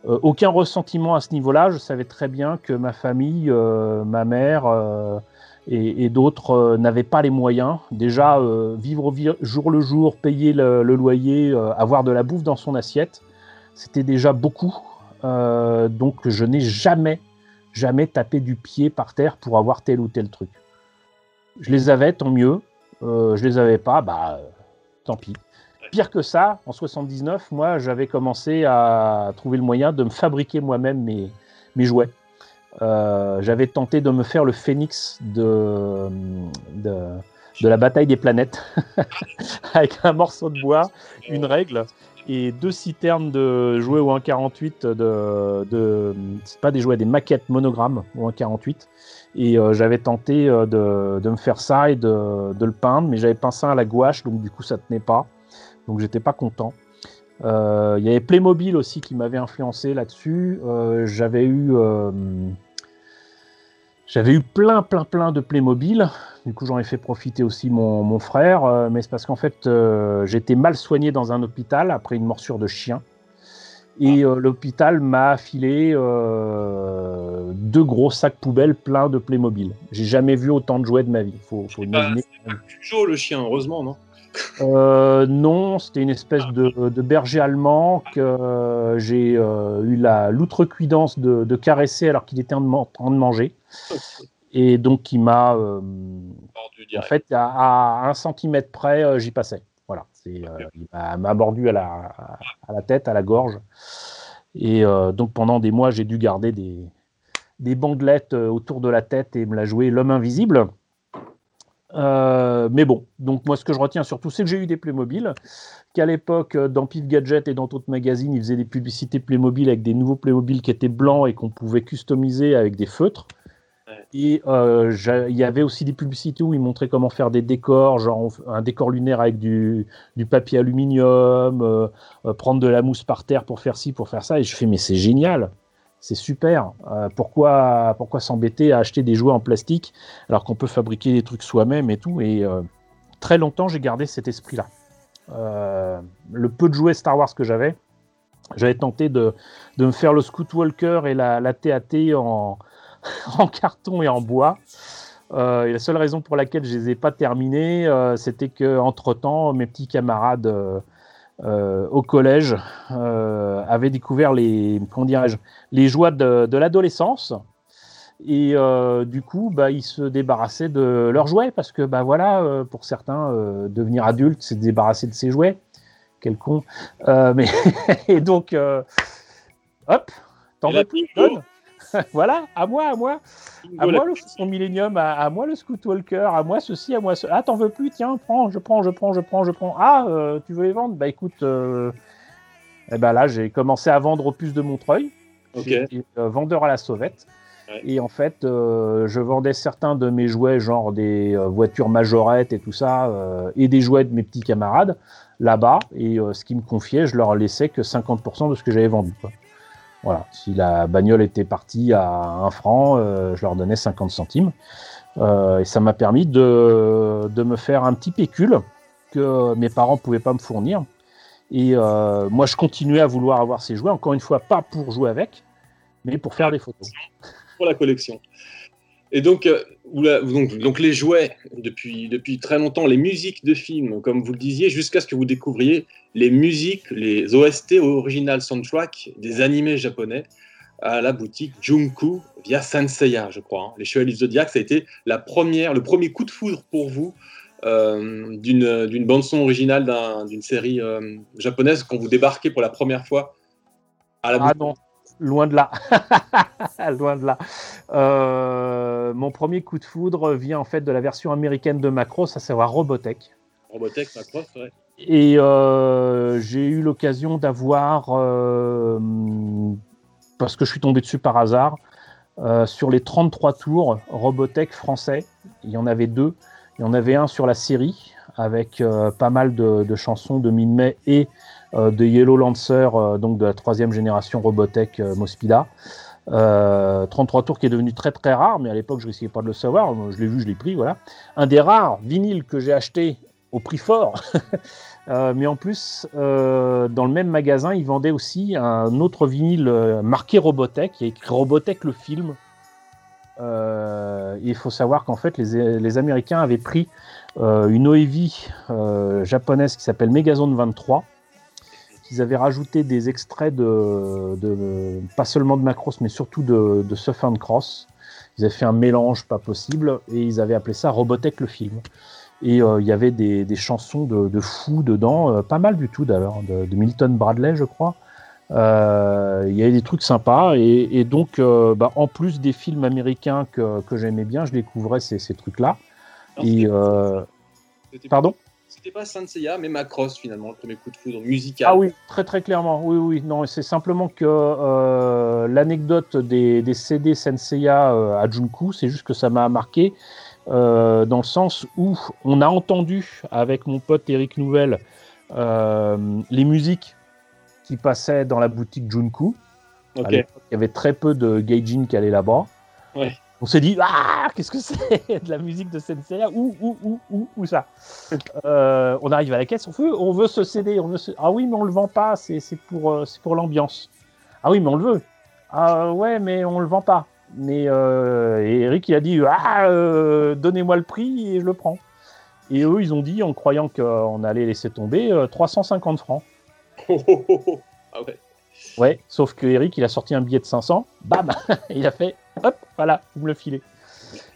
Euh, aucun ressentiment à ce niveau-là. Je savais très bien que ma famille, euh, ma mère et, d'autres n'avaient pas les moyens. Déjà, vivre jour le jour, payer le, loyer, avoir de la bouffe dans son assiette, c'était déjà beaucoup. donc, je n'ai jamais, jamais tapé du pied par terre pour avoir tel ou tel truc. Je les avais, tant mieux. je les avais pas, bah tant pis. Pire que ça, en 79, moi, j'avais commencé à trouver le moyen de me fabriquer moi-même mes, mes jouets. Euh, j'avais tenté de me faire le phénix de, de, la bataille des planètes avec un morceau de bois, une règle et deux citernes de jouets au 1.48 de, de c'est pas des jouets, des maquettes monogrammes au 1.48 et euh, j'avais tenté euh, de, me faire ça et de, le peindre, mais j'avais peint ça à la gouache, donc du coup ça tenait pas. Donc j'étais pas content. Euh, il y avait Playmobil aussi qui m'avait influencé là-dessus. j'avais eu j'avais eu plein, plein, plein de Playmobil. Du coup, j'en ai fait profiter aussi mon, frère. mais c'est parce qu'en fait, j'étais mal soigné dans un hôpital après une morsure de chien. Et ah. l'hôpital m'a filé deux gros sacs poubelles pleins de Playmobil. J'ai jamais vu autant de jouets de ma vie. Faut, faut imaginer. Pas le chien, heureusement, non euh, non, c'était une espèce de, berger allemand que j'ai euh, eu la l'outrecuidance de, de, caresser alors qu'il était en, train de manger. Et donc, il m'a. Euh, en fait, à, un centimètre près, j'y passais. Voilà. il m'a mordu à la, à la tête, à la gorge. Et donc, pendant des mois, j'ai dû garder des, des bandelettes euh, autour de la tête et me la jouer l'homme invisible. Euh, mais bon, donc moi ce que je retiens surtout, c'est que j'ai eu des Playmobil, qu'à l'époque, euh, dans Pif Gadget et dans d'autres magazines, ils faisaient des publicités Playmobil avec des nouveaux Playmobil qui étaient blancs et qu'on pouvait customiser avec des feutres. Et il y avait aussi des publicités où ils montraient comment faire des décors, genre un décor lunaire avec du, papier aluminium, prendre de la mousse par terre pour faire ci, pour faire ça. Et je fais, mais c'est génial c'est super. Euh, pourquoi pourquoi s'embêter à acheter des jouets en plastique alors qu'on peut fabriquer des trucs soi-même et tout? Et euh, très longtemps, j'ai gardé cet esprit-là. Euh, le peu de jouets Star Wars que j'avais, j'avais tenté de, me faire le Scoot Walker et la TAT en, en, carton et en bois. et la seule raison pour laquelle je les ai pas terminés, c'était que entre temps, mes petits camarades euh, au collège euh, avaient découvert les, les joies de, l'adolescence. Et euh, du coup, bah, ils se débarrassaient de leurs jouets parce que, bah voilà, pour certains, devenir adulte, c'est débarrasser de ses jouets. Quel con. mais et donc, hop, t'en veux plus, voilà, à moi, à moi. À moi le son Millennium, à, moi le Scoot Walker, à moi ceci, à moi ce. Ah, t'en veux plus Tiens, prends, je prends, je prends, je prends, je prends. Ah, euh, tu veux les vendre? Bah écoute, euh... eh ben là, j'ai commencé à vendre au puce de Montreuil. Okay. Euh, vendeur à la sauvette. Et en fait, je vendais certains de mes jouets, genre des voitures majorettes et tout ça, et des jouets de mes petits camarades là-bas. Et ce qu'ils me confiaient, je leur laissais que 50% de ce que j'avais vendu. Quoi. Voilà, si la bagnole était partie à 1 franc, euh, je leur donnais 50 centimes. Euh, et ça m'a permis de, me faire un petit pécule que mes parents ne pouvaient pas me fournir. Et euh, moi, je continuais à vouloir avoir ces jouets, encore une fois, pas pour jouer avec, mais pour faire des photos. Pour la collection. Et donc, donc, donc, les jouets, depuis, depuis très longtemps, les musiques de films, comme vous le disiez, jusqu'à ce que vous découvriez les musiques, les OST original soundtrack des animés japonais à la boutique Junku via Senseiya, je crois. Hein. Les Chevaliers du Zodiac, ça a été la première, le premier coup de foudre pour vous euh, d'une bande-son originale d'une série euh, japonaise quand vous débarquez pour la première fois à la Ah non, loin de là. loin de là. Euh, mon premier coup de foudre vient en fait de la version américaine de Macross, à savoir Robotech. Robotech, Macross, ouais. Et j'ai eu l'occasion d'avoir parce que je suis tombé dessus par hasard. Euh, sur les 33 tours Robotech français, il y en avait deux. Il y en avait un sur la série avec euh, pas mal de, chansons de Min-May et euh, de Yellow Lancer, donc de la troisième génération Robotech Mospida. 33 tours qui est devenu très très rare, mais à l'époque je risquais pas de le savoir. Je l'ai vu, je l'ai pris, voilà. Un des rares vinyles que j'ai acheté au prix fort Euh, mais en plus, euh, dans le même magasin, ils vendaient aussi un autre vinyle euh, marqué Robotech, qui est écrit Robotech le film. il faut savoir qu'en fait, les, Américains avaient pris une OEV japonaise qui s'appelle Megazone 23. Ils avaient rajouté des extraits de, pas seulement de Macross, mais surtout de, de Cross. Ils avaient fait un mélange pas possible et ils avaient appelé ça Robotech le film. Et euh, il y avait des, chansons de, fous dedans, euh, pas mal du tout d'ailleurs, de, Milton Bradley, je crois. Euh, il y avait des trucs sympas. Et, donc, bah, en plus des films américains que, j'aimais bien, je découvrais ces, trucs-là. Et, pardon? C'était pas Saint mais Macross finalement, le premier coup de foudre musical. Ah oui, très très clairement. Oui, oui. Non, c'est simplement que l'anecdote des, des, CD Senseiya à Junku, c'est juste que ça m'a marqué. Euh, dans le sens où on a entendu avec mon pote Eric Nouvelle euh, les musiques qui passaient dans la boutique Junku. Il y avait très peu de gaijin qui allaient là-bas. On s'est dit, ah, qu'est-ce que c'est de la musique de Sensei Où, où, où, où, où ça? Euh, On arrive à la caisse, on veut, on veut se céder. On veut Ah oui, mais on le vend pas, c'est pour, c'est pour l'ambiance. Ah oui, mais on le veut. Ah ouais, mais on le vend pas. Mais euh, Eric, il a dit Ah, euh, donnez-moi le prix et je le prends. Et eux, ils ont dit, en croyant qu'on allait laisser tomber, 350 euh, francs. ah ouais. Ouais, sauf que Eric, il a sorti un billet de 500, bam Il a fait Hop, voilà, vous me le filez.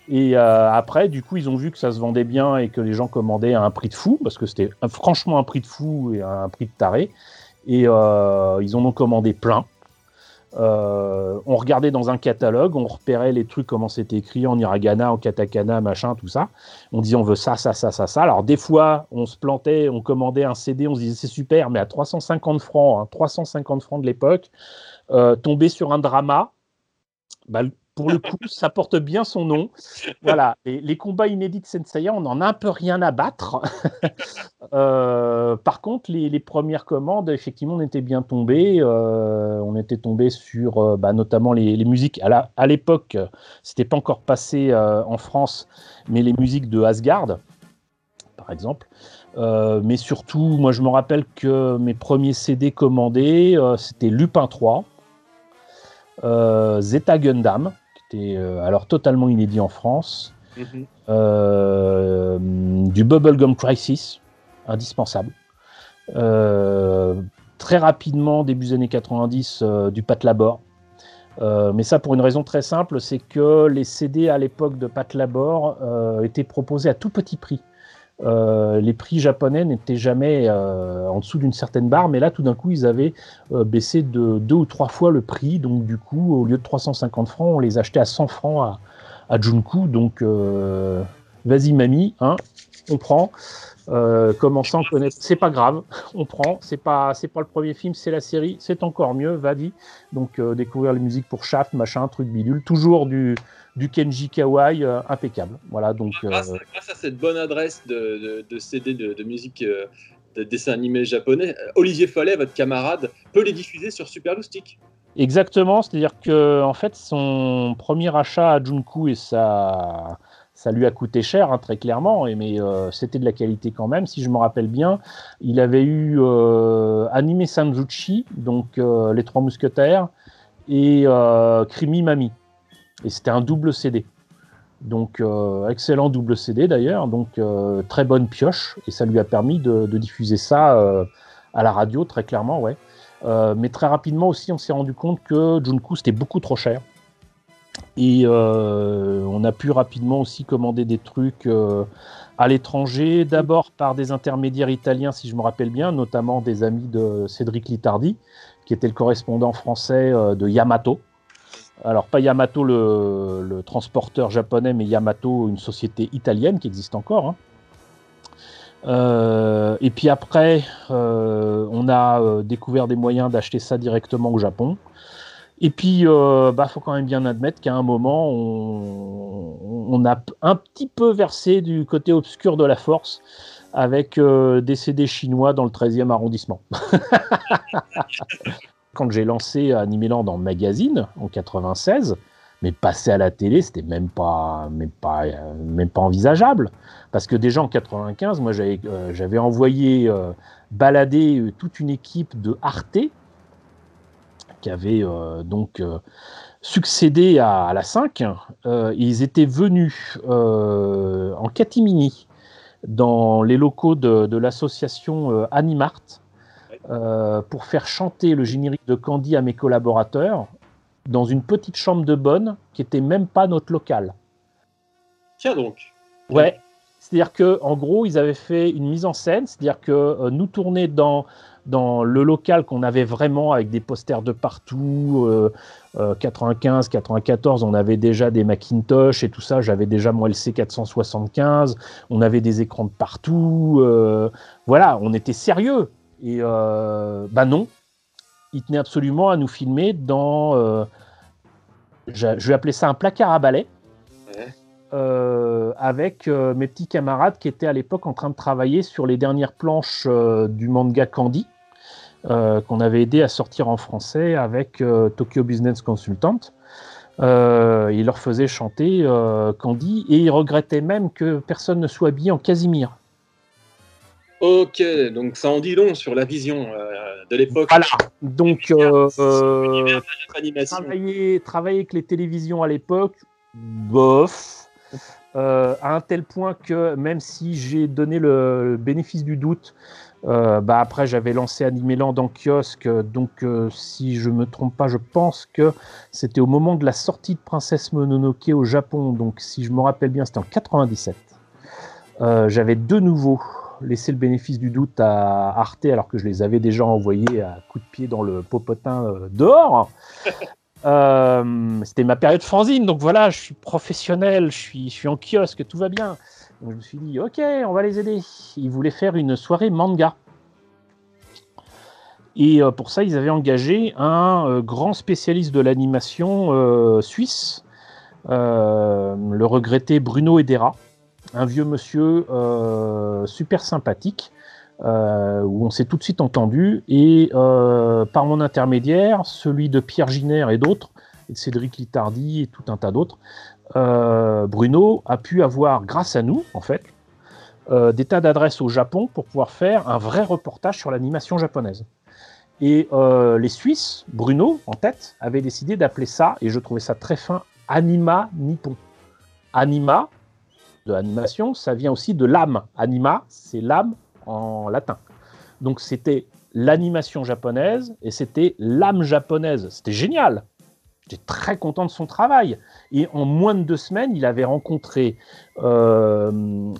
Et après, du coup, ils ont vu que ça se vendait bien et que les gens commandaient à un prix de fou, parce que c'était franchement un prix de fou et un prix de taré. Et ils en ont commandé plein. Euh, on regardait dans un catalogue, on repérait les trucs, comment c'était écrit en hiragana, en katakana, machin, tout ça. On disait on veut ça, ça, ça, ça, ça. Alors des fois, on se plantait, on commandait un CD, on se disait c'est super, mais à 350 francs, 350 hein, francs de l'époque, euh, tomber sur un drama, bah, pour le coup, ça porte bien son nom. Voilà, les, combats inédits de Senseiya, on n'en a un peu rien à battre. Euh, par contre, les, premières commandes, effectivement, on était bien tombés. Euh, on était tombé sur euh, bah, notamment les, musiques. À l'époque, c'était pas encore passé en France, mais les musiques de Asgard, par exemple. mais surtout, moi, je me rappelle que mes premiers CD commandés, c'était Lupin 3. Zeta Gundam, euh, alors totalement inédit en France. Mhm. Euh, du Bubblegum Crisis, indispensable. Euh, très rapidement, début des années 90, du Pat Labor. mais ça pour une raison très simple, c'est que les CD à l'époque de Pat Labor étaient proposés à tout petit prix. Euh, les prix japonais n'étaient jamais euh, en dessous d'une certaine barre, mais là, tout d'un coup, ils avaient euh, baissé de deux ou trois fois le prix. Donc, du coup, au lieu de 350 francs, on les achetait à 100 francs à, Junku. Donc, vas-y, mamie, hein, on prend. commençant à connaître, c'est pas grave, on prend. C'est pas, c'est pas le premier film, c'est la série, c'est encore mieux, vas-y. Donc, découvrir les musiques pour Shaft, machin, truc bidule. Toujours du du Kenji Kawai euh, impeccable. Voilà, donc, euh, grâce, à cette bonne adresse de, CD de, musique euh, de dessin animé japonais, Olivier Follet, votre camarade, peut les diffuser sur Super Exactement, c'est-à-dire que en fait son premier achat à Junku et ça, ça lui a coûté cher hein, très clairement, mais c'était de la qualité quand même. Si je me rappelle bien, il avait eu Anime Sanzuchi, donc les Trois Mousquetaires, et Krimi Mami. Et c'était un double CD. Donc, excellent double CD d'ailleurs, donc très bonne pioche, et ça lui a permis de, diffuser ça à la radio, très clairement, ouais. mais très rapidement aussi, on s'est rendu compte que Junku c'était beaucoup trop cher. Et on a pu rapidement aussi commander des trucs à l'étranger, d'abord par des intermédiaires italiens, si je me rappelle bien, notamment des amis de Cédric Litardi, qui était le correspondant français euh, de Yamato. Alors, pas Yamato le, transporteur japonais, mais Yamato, une société italienne qui existe encore. Hein. Euh, et puis après, euh, on a découvert des moyens d'acheter ça directement au Japon. Et puis, il euh, bah, faut quand même bien admettre qu'à un moment, on, a un petit peu versé du côté obscur de la force avec euh, des CD chinois dans le 13e arrondissement. Quand j'ai lancé Animeland le magazine en 96, mais passer à la télé, c'était même pas, même pas, même pas envisageable. Parce que déjà en 95, moi j'avais euh, envoyé balader toute une équipe de Arte, qui avait euh, donc euh, succédé à, la 5. Euh, ils étaient venus en catimini dans les locaux de, l'association Animart pour faire chanter le générique de Candy à mes collaborateurs dans une petite chambre de bonne qui était même pas notre local. Tiens donc. Ouais. C'est-à-dire que en gros, ils avaient fait une mise en scène, c'est-à-dire que nous tourner dans dans le local qu'on avait vraiment avec des posters de partout. 95, euh, 94, euh, on avait déjà des Macintosh et tout ça. J'avais déjà mon LC 475. On avait des écrans de partout. Euh, voilà, on était sérieux. Et bah non, il tenait absolument à nous filmer dans. je vais appeler ça un placard à balai. avec mes petits camarades qui étaient à l'époque en train de travailler sur les dernières planches du manga Candy. Euh, qu'on avait aidé à sortir en français avec euh, Tokyo Business Consultant. Euh, il leur faisait chanter Candy et il regrettait même que personne ne soit habillé en Casimir. Ok, donc ça en dit long sur la vision de l'époque. Voilà, donc travailler, travailler, avec les télévisions à l'époque, bof, à un tel point que même si j'ai donné le bénéfice du doute euh, bah après, j'avais lancé Animeland en kiosque, donc euh, si je me trompe pas, je pense que c'était au moment de la sortie de Princesse Mononoke au Japon, donc si je me rappelle bien, c'était en 97. Euh, j'avais de nouveau laissé le bénéfice du doute à Arte, alors que je les avais déjà envoyés à coup de pied dans le popotin dehors. c'était ma période fanzine, donc voilà, je suis professionnel, je suis, je suis en kiosque, tout va bien. Donc je me suis dit, ok, on va les aider. Ils voulaient faire une soirée manga. Et euh, pour ça, ils avaient engagé un euh, grand spécialiste de l'animation euh, suisse, le regretté Bruno Edera, un vieux monsieur super sympathique, où on s'est tout de suite entendu. Et par mon intermédiaire, celui de Pierre Giner et d'autres, et de Cédric Litardi et tout un tas d'autres, euh, Bruno a pu avoir, grâce à nous, en fait, euh, des tas d'adresses au Japon pour pouvoir faire un vrai reportage sur l'animation japonaise. Et euh, les Suisses, Bruno en tête, avaient décidé d'appeler ça, et je trouvais ça très fin, Anima Nippon. Anima, de animation, ça vient aussi de l'âme. Anima, c'est l'âme en latin. Donc c'était l'animation japonaise et c'était l'âme japonaise. C'était génial. J'étais très content de son travail. Et en moins de deux semaines, il avait rencontré, euh,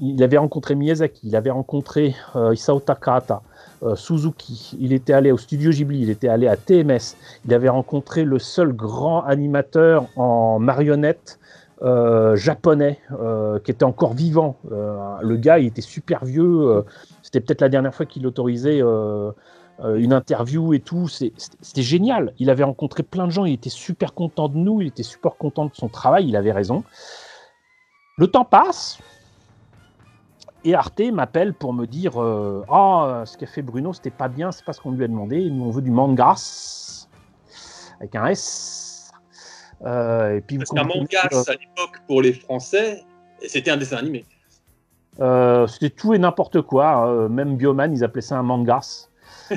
il avait rencontré Miyazaki, il avait rencontré euh, Isao Takahata, euh, Suzuki, il était allé au studio Ghibli, il était allé à TMS, il avait rencontré le seul grand animateur en marionnette japonais qui était encore vivant. le gars, il était super vieux. C'était peut-être la dernière fois qu'il autorisait euh, une interview et tout. C'était génial. Il avait rencontré plein de gens. Il était super content de nous. Il était super content de son travail. Il avait raison. Le temps passe. Et Arte m'appelle pour me dire euh, Ah, ce qu'a fait Bruno, c'était pas bien, c'est pas ce qu'on lui a demandé. Nous, on veut du mangas avec un S. Euh, et puis Parce qu'un mangas à l'époque pour les Français, c'était un dessin animé. c'était tout et n'importe quoi. même Bioman, ils appelaient ça un mangas.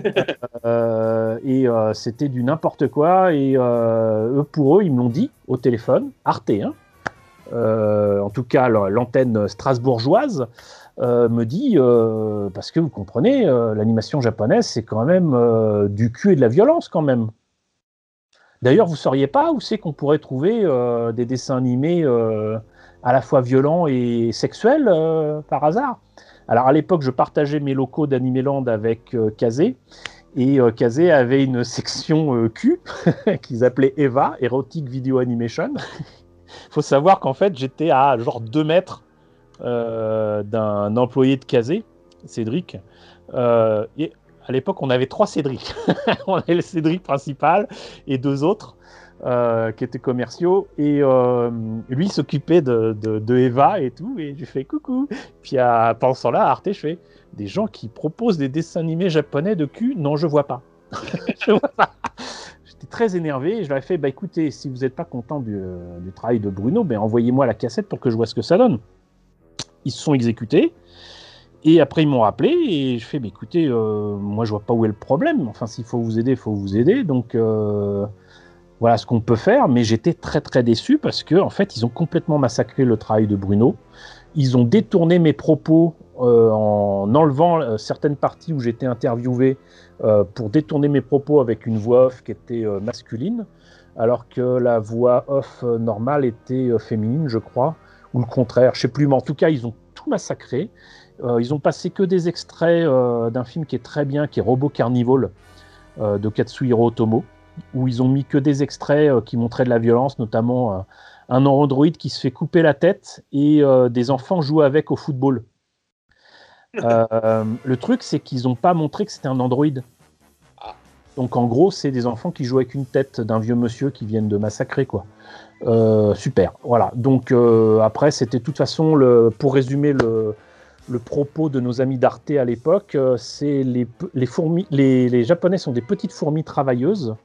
Euh, et euh, c'était du n'importe quoi. Et euh, eux, pour eux, ils me l'ont dit au téléphone, Arte, hein, en tout cas l'antenne strasbourgeoise, me dit, parce que vous comprenez, l'animation japonaise, c'est quand même du cul et de la violence quand même. D'ailleurs, vous ne sauriez pas où c'est qu'on pourrait trouver des dessins animés à la fois violents et sexuels par hasard? Alors à l'époque, je partageais mes locaux d'Animeland avec euh, Kazé. Et euh, Kazé avait une section euh, Q qu'ils appelaient EVA, Erotic Video Animation. Il faut savoir qu'en fait, j'étais à genre 2 mètres d'un employé de Kazé, Cédric. À l'époque, on avait trois Cédric. on avait le Cédric principal et deux autres. Euh, qui étaient commerciaux. Et euh, lui s'occupait de, Eva et tout. Et je fais coucou. Puis à, pendant ce là Arte, je fais des gens qui proposent des dessins animés japonais de cul. Non, je vois pas. je vois pas. J'étais très énervé. Et je leur ai fait bah écoutez, si vous n'êtes pas content du, du, travail de Bruno, ben envoyez-moi la cassette pour que je vois ce que ça donne. Ils se sont exécutés. Et après, ils m'ont rappelé et je fais, écoutez, euh, moi, je vois pas où est le problème. Enfin, s'il faut vous aider, il faut vous aider. Donc, voilà ce qu'on peut faire, mais j'étais très très déçu parce que en fait ils ont complètement massacré le travail de Bruno. Ils ont détourné mes propos euh, en enlevant euh, certaines parties où j'étais interviewé euh, pour détourner mes propos avec une voix off qui était masculine, alors que la voix off normale était féminine, je crois, ou le contraire, je sais plus, mais en tout cas ils ont tout massacré. Ils ont passé que des extraits d'un film qui est très bien, qui est Robot Carnival de Katsuhiro Otomo où ils ont mis que des extraits euh, qui montraient de la violence, notamment euh, un androïde qui se fait couper la tête et euh, des enfants jouent avec au football. le truc, c'est qu'ils n'ont pas montré que c'était un androïde. Ah. Donc en gros, c'est des enfants qui jouent avec une tête d'un vieux monsieur qui viennent de massacrer, quoi. super, voilà. Donc après, c'était de toute façon, le, pour résumer le, le propos de nos amis d'Arte à l'époque, c'est les, les, fourmis, les, Japonais sont des petites fourmis travailleuses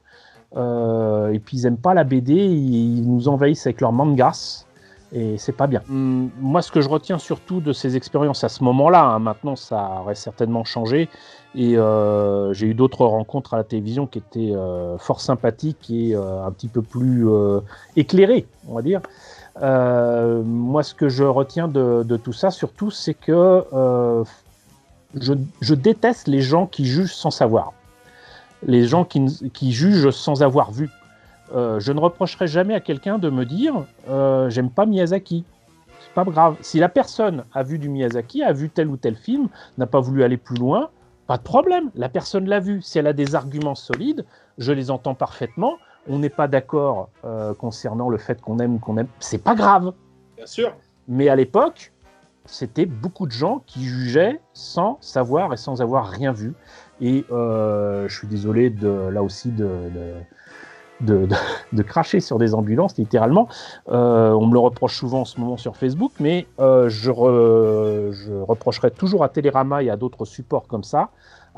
euh, et puis ils aiment pas la BD, ils, nous envahissent avec leurs mangas. Et c'est pas bien. Hum, moi, ce que je retiens surtout de ces expériences à ce moment-là, hein, maintenant ça aurait certainement changé, et euh, j'ai eu d'autres rencontres à la télévision qui étaient euh, fort sympathiques et un petit peu plus éclairées, on va dire. Moi, ce que je retiens de, tout ça, surtout, c'est que je, déteste les gens qui jugent sans savoir les gens qui, jugent sans avoir vu. Euh, je ne reprocherai jamais à quelqu'un de me dire euh, j'aime pas Miyazaki. C'est pas grave. Si la personne a vu du Miyazaki, a vu tel ou tel film, n'a pas voulu aller plus loin, pas de problème. La personne l'a vu. Si elle a des arguments solides, je les entends parfaitement. On n'est pas d'accord euh, concernant le fait qu'on aime ou qu'on aime. C'est pas grave. Bien sûr. Mais à l'époque, c'était beaucoup de gens qui jugeaient sans savoir et sans avoir rien vu. Et euh, je suis désolé de, là aussi de, de, de, cracher sur des ambulances, littéralement. Euh, on me le reproche souvent en ce moment sur Facebook, mais je, je, reprocherai toujours à Télérama et à d'autres supports comme ça,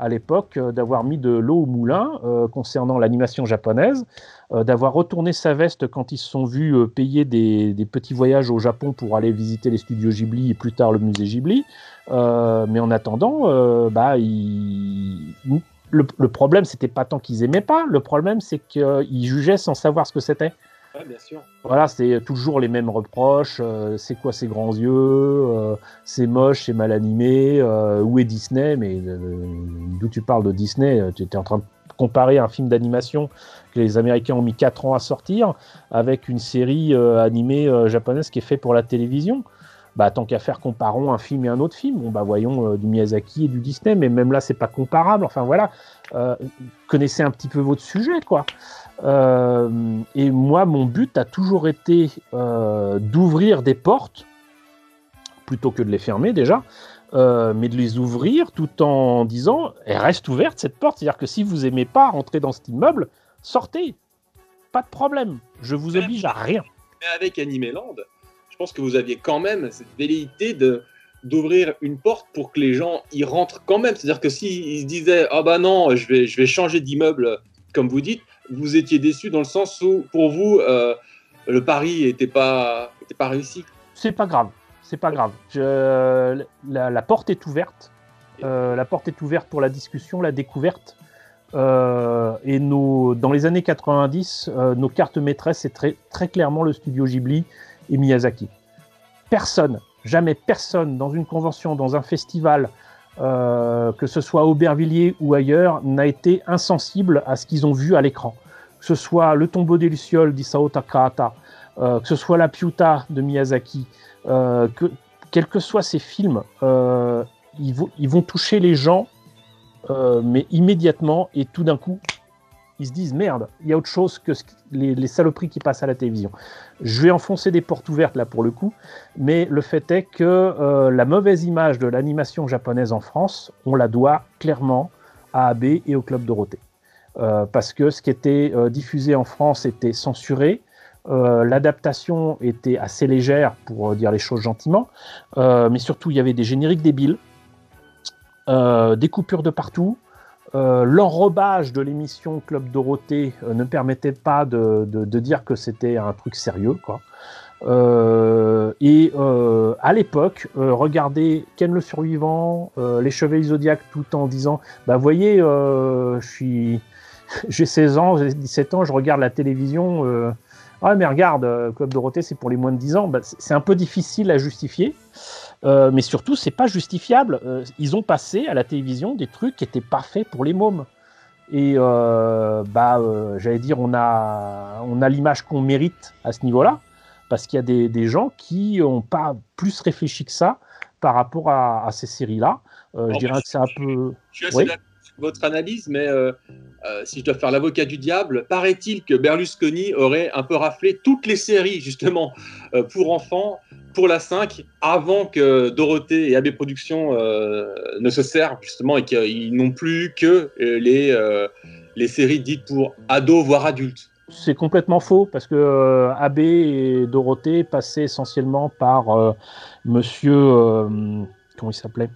à l'époque, d'avoir mis de l'eau au moulin concernant l'animation japonaise, d'avoir retourné sa veste quand ils se sont vus payer des, petits voyages au Japon pour aller visiter les studios Ghibli et plus tard le musée Ghibli. Euh, mais en attendant, euh, bah, le, le, problème, c'était pas tant qu'ils aimaient pas, le problème, c'est qu'ils jugeaient sans savoir ce que c'était. Voilà, c'est toujours les mêmes reproches. Euh, c'est quoi ces grands yeux C'est moche, c'est mal animé. où est Disney? Mais d'où tu parles de Disney? Tu étais en train de comparer un film d'animation que les Américains ont mis 4 ans à sortir avec une série animée japonaise qui est faite pour la télévision bah, tant qu'à faire, comparons un film et un autre film. Bon, bah, voyons euh, du Miyazaki et du Disney, mais même là, c'est pas comparable. Enfin, voilà. Euh, connaissez un petit peu votre sujet, quoi. Euh, et moi, mon but a toujours été d'ouvrir des portes, plutôt que de les fermer déjà, mais de les ouvrir tout en disant, elle reste ouverte cette porte. C'est-à-dire que si vous aimez pas rentrer dans cet immeuble, sortez. Pas de problème. Je vous oblige à rien. Mais avec Animeland, je pense que vous aviez quand même cette velléité de d'ouvrir une porte pour que les gens y rentrent quand même. C'est-à-dire que s'ils se disaient ah bah non, je vais je vais changer d'immeuble comme vous dites, vous étiez déçu dans le sens où pour vous euh, le pari n'était pas était pas réussi. C'est pas grave, c'est pas grave. Je, la, porte est ouverte. Euh, la porte est ouverte pour la discussion, la découverte. Euh, et nos, dans les années 90, nos cartes maîtresses, c'est très, très clairement le studio Ghibli et Miyazaki. Personne, jamais personne dans une convention, dans un festival, euh, que ce soit Aubervilliers ou ailleurs, n'a été insensible à ce qu'ils ont vu à l'écran. Que ce soit Le tombeau des Lucioles d'Isao Takahata, euh, que ce soit La Piuta de Miyazaki, euh, que, quels que soient ces films, ils, vont toucher les gens, mais immédiatement et tout d'un coup, ils se disent merde, il y a autre chose que les, saloperies qui passent à la télévision. Je vais enfoncer des portes ouvertes là pour le coup, mais le fait est que euh, la mauvaise image de l'animation japonaise en France, on la doit clairement à AB et au Club Dorothée. Euh, parce que ce qui était euh, diffusé en France était censuré, l'adaptation était assez légère pour dire les choses gentiment, mais surtout il y avait des génériques débiles, des coupures de partout, euh, l'enrobage de l'émission Club Dorothée euh, ne permettait pas de, dire que c'était un truc sérieux. Quoi. Euh, et à l'époque, regarder Ken le Survivant, Les Chevaliers Zodiac, tout en disant Bah, voyez, je suis. J'ai 16 ans, j'ai 17 ans, je regarde la télévision. ah, mais regarde, Club Dorothée, c'est pour les moins de 10 ans. Bah, c'est un peu difficile à justifier. Euh, mais surtout, c'est pas justifiable. Euh, ils ont passé à la télévision des trucs qui étaient pas faits pour les mômes. Et euh, bah, j'allais dire, on a, on a l'image qu'on mérite à ce niveau-là, parce qu'il y a des, des gens qui n'ont pas plus réfléchi que ça par rapport à, à ces séries-là. je dirais que c'est un peu. Je suis assez votre analyse, mais si je dois faire l'avocat du diable, paraît-il que Berlusconi aurait un peu raflé toutes les séries, justement, pour enfants pour la 5 avant que Dorothée et AB Productions euh, ne se servent justement et qu'ils n'ont plus que euh, les, euh, les séries dites pour ados voire adultes. C'est complètement faux parce que AB et Dorothée passaient essentiellement par monsieur comment il s'appelait?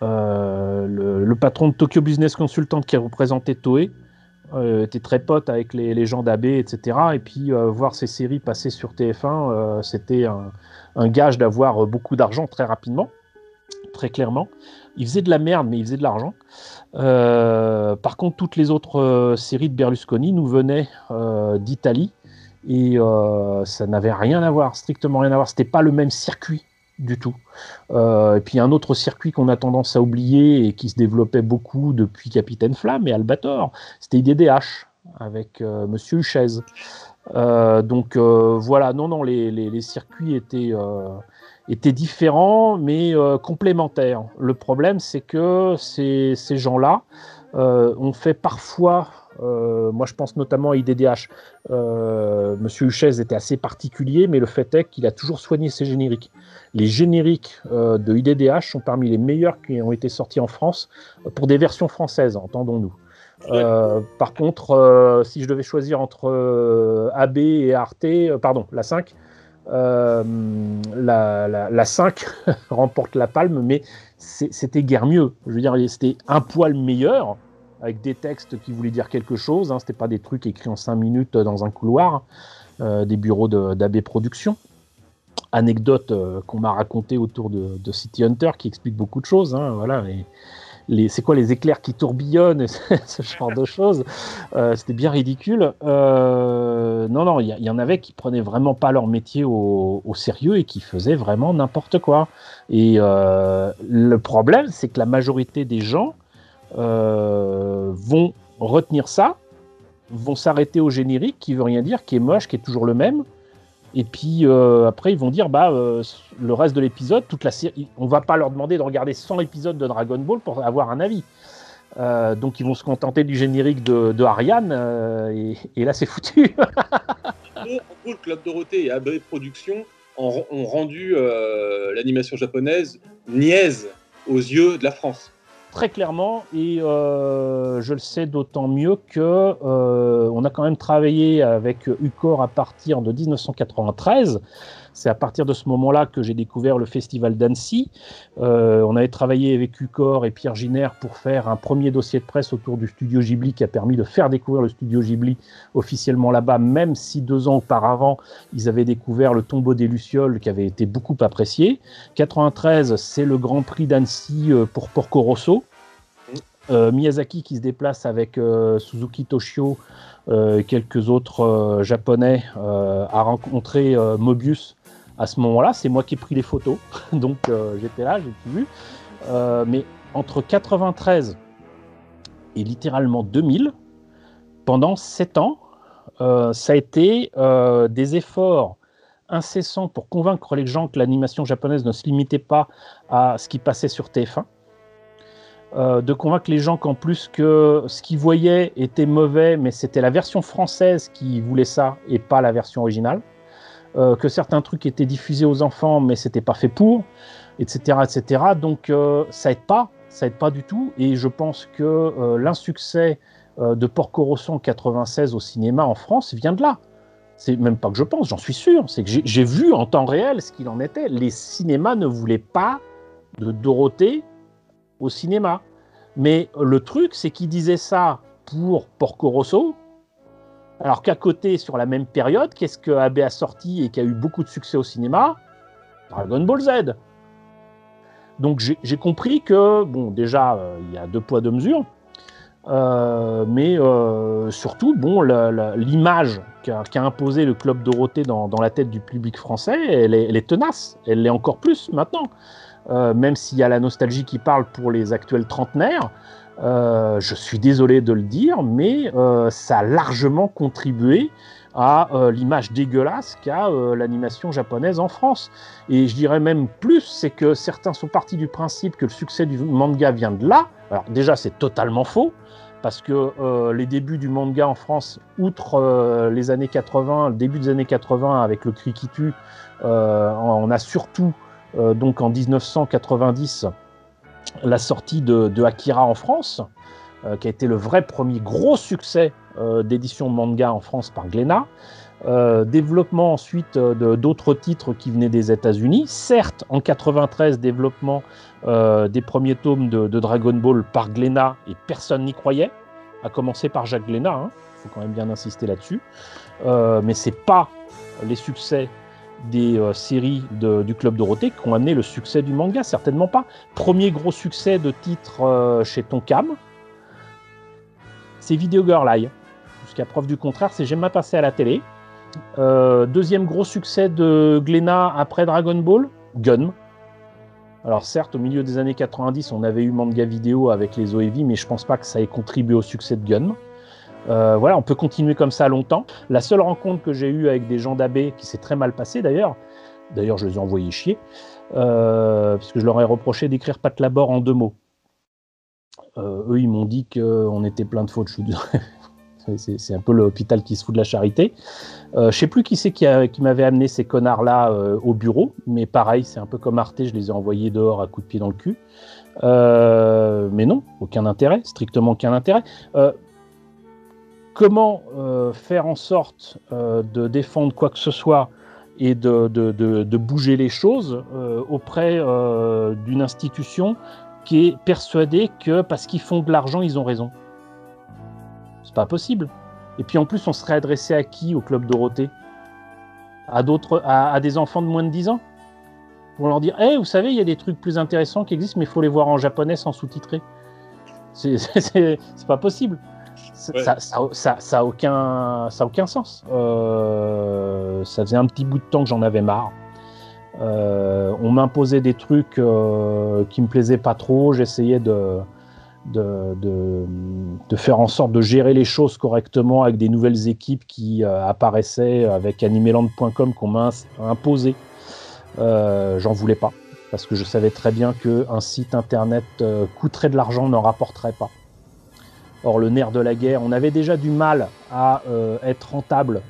Le, le, patron de Tokyo Business Consultant qui représentait Toei euh, était très pote avec les, gens d'AB, etc. Et puis euh, voir ces séries passer sur TF1, euh, c'était un, gage d'avoir beaucoup d'argent très rapidement, très clairement. Il faisait de la merde, mais il faisait de l'argent. par contre, toutes les autres séries de Berlusconi nous venaient d'Italie et ça n'avait rien à voir, strictement rien à voir. C'était pas le même circuit du tout. Euh, et puis un autre circuit qu'on a tendance à oublier et qui se développait beaucoup depuis Capitaine Flamme et Albator, c'était IDDH avec euh, Monsieur Huchez. Euh, donc voilà, non, non, les, circuits étaient, étaient différents mais complémentaires. Le problème, c'est que ces, ces gens-là ont fait parfois moi, je pense notamment à IDDH. Monsieur Huchez était assez particulier, mais le fait est qu'il a toujours soigné ses génériques. Les génériques euh, de IDDH sont parmi les meilleurs qui ont été sortis en France euh, pour des versions françaises, entendons-nous. Euh, par contre, si je devais choisir entre AB et Arte, pardon, la 5, la, la, 5 remporte la palme, mais c'était guère mieux. Je veux dire, c'était un poil meilleur, avec des textes qui voulaient dire quelque chose. Hein, c'était pas des trucs écrits en 5 minutes dans un couloir, des bureaux d'AB Productions anecdote euh, qu'on m'a racontée autour de, City Hunter qui explique beaucoup de choses. Hein, voilà, c'est quoi les éclairs qui tourbillonnent, ce genre de choses. Euh, c'était bien ridicule. Euh, non, non, il y, en avait qui prenaient vraiment pas leur métier au, sérieux et qui faisaient vraiment n'importe quoi. Et le problème, c'est que la majorité des gens vont retenir ça, vont s'arrêter au générique, qui veut rien dire, qui est moche, qui est toujours le même, et puis euh, après, ils vont dire bah euh, le reste de l'épisode, toute la série, on va pas leur demander de regarder 100 épisodes de Dragon Ball pour avoir un avis. Euh, donc ils vont se contenter du générique de, Ariane et, là c'est foutu. en gros, le Club Dorothée et AB Productions ont rendu l'animation japonaise niaise aux yeux de la France très clairement et euh, je le sais d'autant mieux que euh, on a quand même travaillé avec Ucor à partir de 1993 c'est à partir de ce moment-là que j'ai découvert le festival d'Annecy. Euh, on avait travaillé avec Ucor et Pierre Giner pour faire un premier dossier de presse autour du studio Ghibli qui a permis de faire découvrir le studio Ghibli officiellement là-bas, même si deux ans auparavant, ils avaient découvert le tombeau des Lucioles qui avait été beaucoup apprécié. 93, c'est le Grand Prix d'Annecy euh, pour Porco Rosso. Miyazaki qui se déplace avec Suzuki Toshio, et quelques autres japonais, a rencontré Mobius à ce moment-là. C'est moi qui ai pris les photos, donc j'étais là, j'ai tout vu. mais entre 93 et littéralement 2000, pendant 7 ans, ça a été des efforts incessant pour convaincre les gens que l'animation japonaise ne se limitait pas à ce qui passait sur TF1. Euh, de convaincre les gens qu'en plus que ce qu'ils voyaient était mauvais, mais c'était la version française qui voulait ça et pas la version originale. Euh, que certains trucs étaient diffusés aux enfants, mais c'était pas fait pour, etc., etc. Donc euh, ça aide pas, ça aide pas du tout. Et je pense que l'insuccès de Porco Rosso en 96 au cinéma en France vient de là. C'est même pas que je pense, j'en suis sûr. C'est que j'ai vu en temps réel ce qu'il en était. Les cinémas ne voulaient pas de Dorothée au cinéma. Mais le truc, c'est qu'il disait ça pour Porco Rosso, alors qu'à côté, sur la même période, qu'est-ce que AB a sorti et qui a eu beaucoup de succès au cinéma? Dragon Ball Z. Donc j'ai compris que, bon, déjà, euh, il y a deux poids, deux mesures, euh, mais euh, surtout, bon, l'image qu'a imposé le club Dorothée dans, la tête du public français, elle est, tenace. Elle l'est encore plus maintenant. Même s'il y a la nostalgie qui parle pour les actuels trentenaires, je suis désolé de le dire, mais ça a largement contribué à l'image dégueulasse qu'a l'animation japonaise en France. Et je dirais même plus, c'est que certains sont partis du principe que le succès du manga vient de là. Alors déjà, c'est totalement faux parce que euh, les débuts du manga en France, outre euh, les années 80, le début des années 80 avec le Krikitu, euh, on a surtout donc en 1990 la sortie de, Akira en France, qui a été le vrai premier gros succès d'édition de manga en France par Glénat. développement ensuite d'autres titres qui venaient des États-Unis. Certes, en 93, développement euh, des premiers tomes de, Dragon Ball par Glénat et personne n'y croyait, à commencer par Jacques Glénat, il hein. faut quand même bien insister là-dessus. Euh, mais c'est pas les succès des euh, séries du Club Dorothée qui ont amené le succès du manga, certainement pas. Premier gros succès de titre chez Tonkam, c'est Video Girl Eye. Jusqu'à preuve du contraire, c'est jamais passé à la télé. deuxième gros succès de Glénat après Dragon Ball, Gun. Alors certes, au milieu des années 90, on avait eu manga vidéo avec les OEV, mais je pense pas que ça ait contribué au succès de Gun. Euh, voilà, on peut continuer comme ça longtemps. La seule rencontre que j'ai eue avec des gens d'AB, qui s'est très mal passée d'ailleurs, d'ailleurs je les ai envoyés chier, euh, parce que je leur ai reproché d'écrire Pat Labor en deux mots. Euh, eux, ils m'ont dit qu'on était plein de fautes. Je C'est un peu l'hôpital qui se fout de la charité. Euh, je sais plus qui c'est qui, m'avait amené ces connards-là euh, au bureau, mais pareil, c'est un peu comme Arte, je les ai envoyés dehors à coups de pied dans le cul. Mais non, aucun intérêt, strictement aucun intérêt. Euh, comment faire en sorte de défendre quoi que ce soit et de, bouger les choses auprès d'une institution qui est persuadée que parce qu'ils font de l'argent, ils ont raison pas possible. Et puis en plus, on serait adressé à qui au club Dorothée? À, des enfants de moins de 10 ans? Pour leur dire hey, vous savez, il y a des trucs plus intéressants qui existent, mais il faut les voir en japonais sans sous-titrer. C'est, pas possible. Ça, ça, ça, a aucun, ça a aucun sens. Euh, ça faisait un petit bout de temps que j'en avais marre. Euh, on m'imposait des trucs euh, qui me plaisaient pas trop. J'essayais de, de, de, faire en sorte de gérer les choses correctement avec des nouvelles équipes qui euh, apparaissaient avec animeland.com qu'on m'a imposé. J'en voulais pas parce que je savais très bien qu'un site internet coûterait de l'argent, n'en rapporterait pas. Or, le nerf de la guerre, on avait déjà du mal à euh, être rentable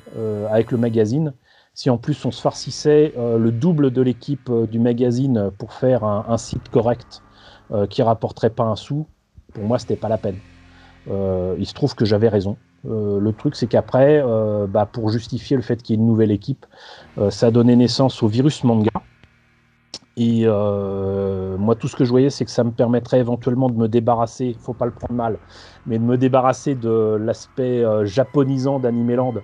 avec le magazine. Si en plus on se farcissait le double de l'équipe du magazine pour faire un, site correct qui rapporterait pas un sou, pour moi, c'était pas la peine. Euh, il se trouve que j'avais raison. Euh, le truc, c'est qu'après, euh, bah, pour justifier le fait qu'il y ait une nouvelle équipe, ça a donné naissance au virus manga. Et moi, tout ce que je voyais, c'est que ça me permettrait éventuellement de me débarrasser, faut pas le prendre mal, mais de me débarrasser de l'aspect japonisant d'Animeland,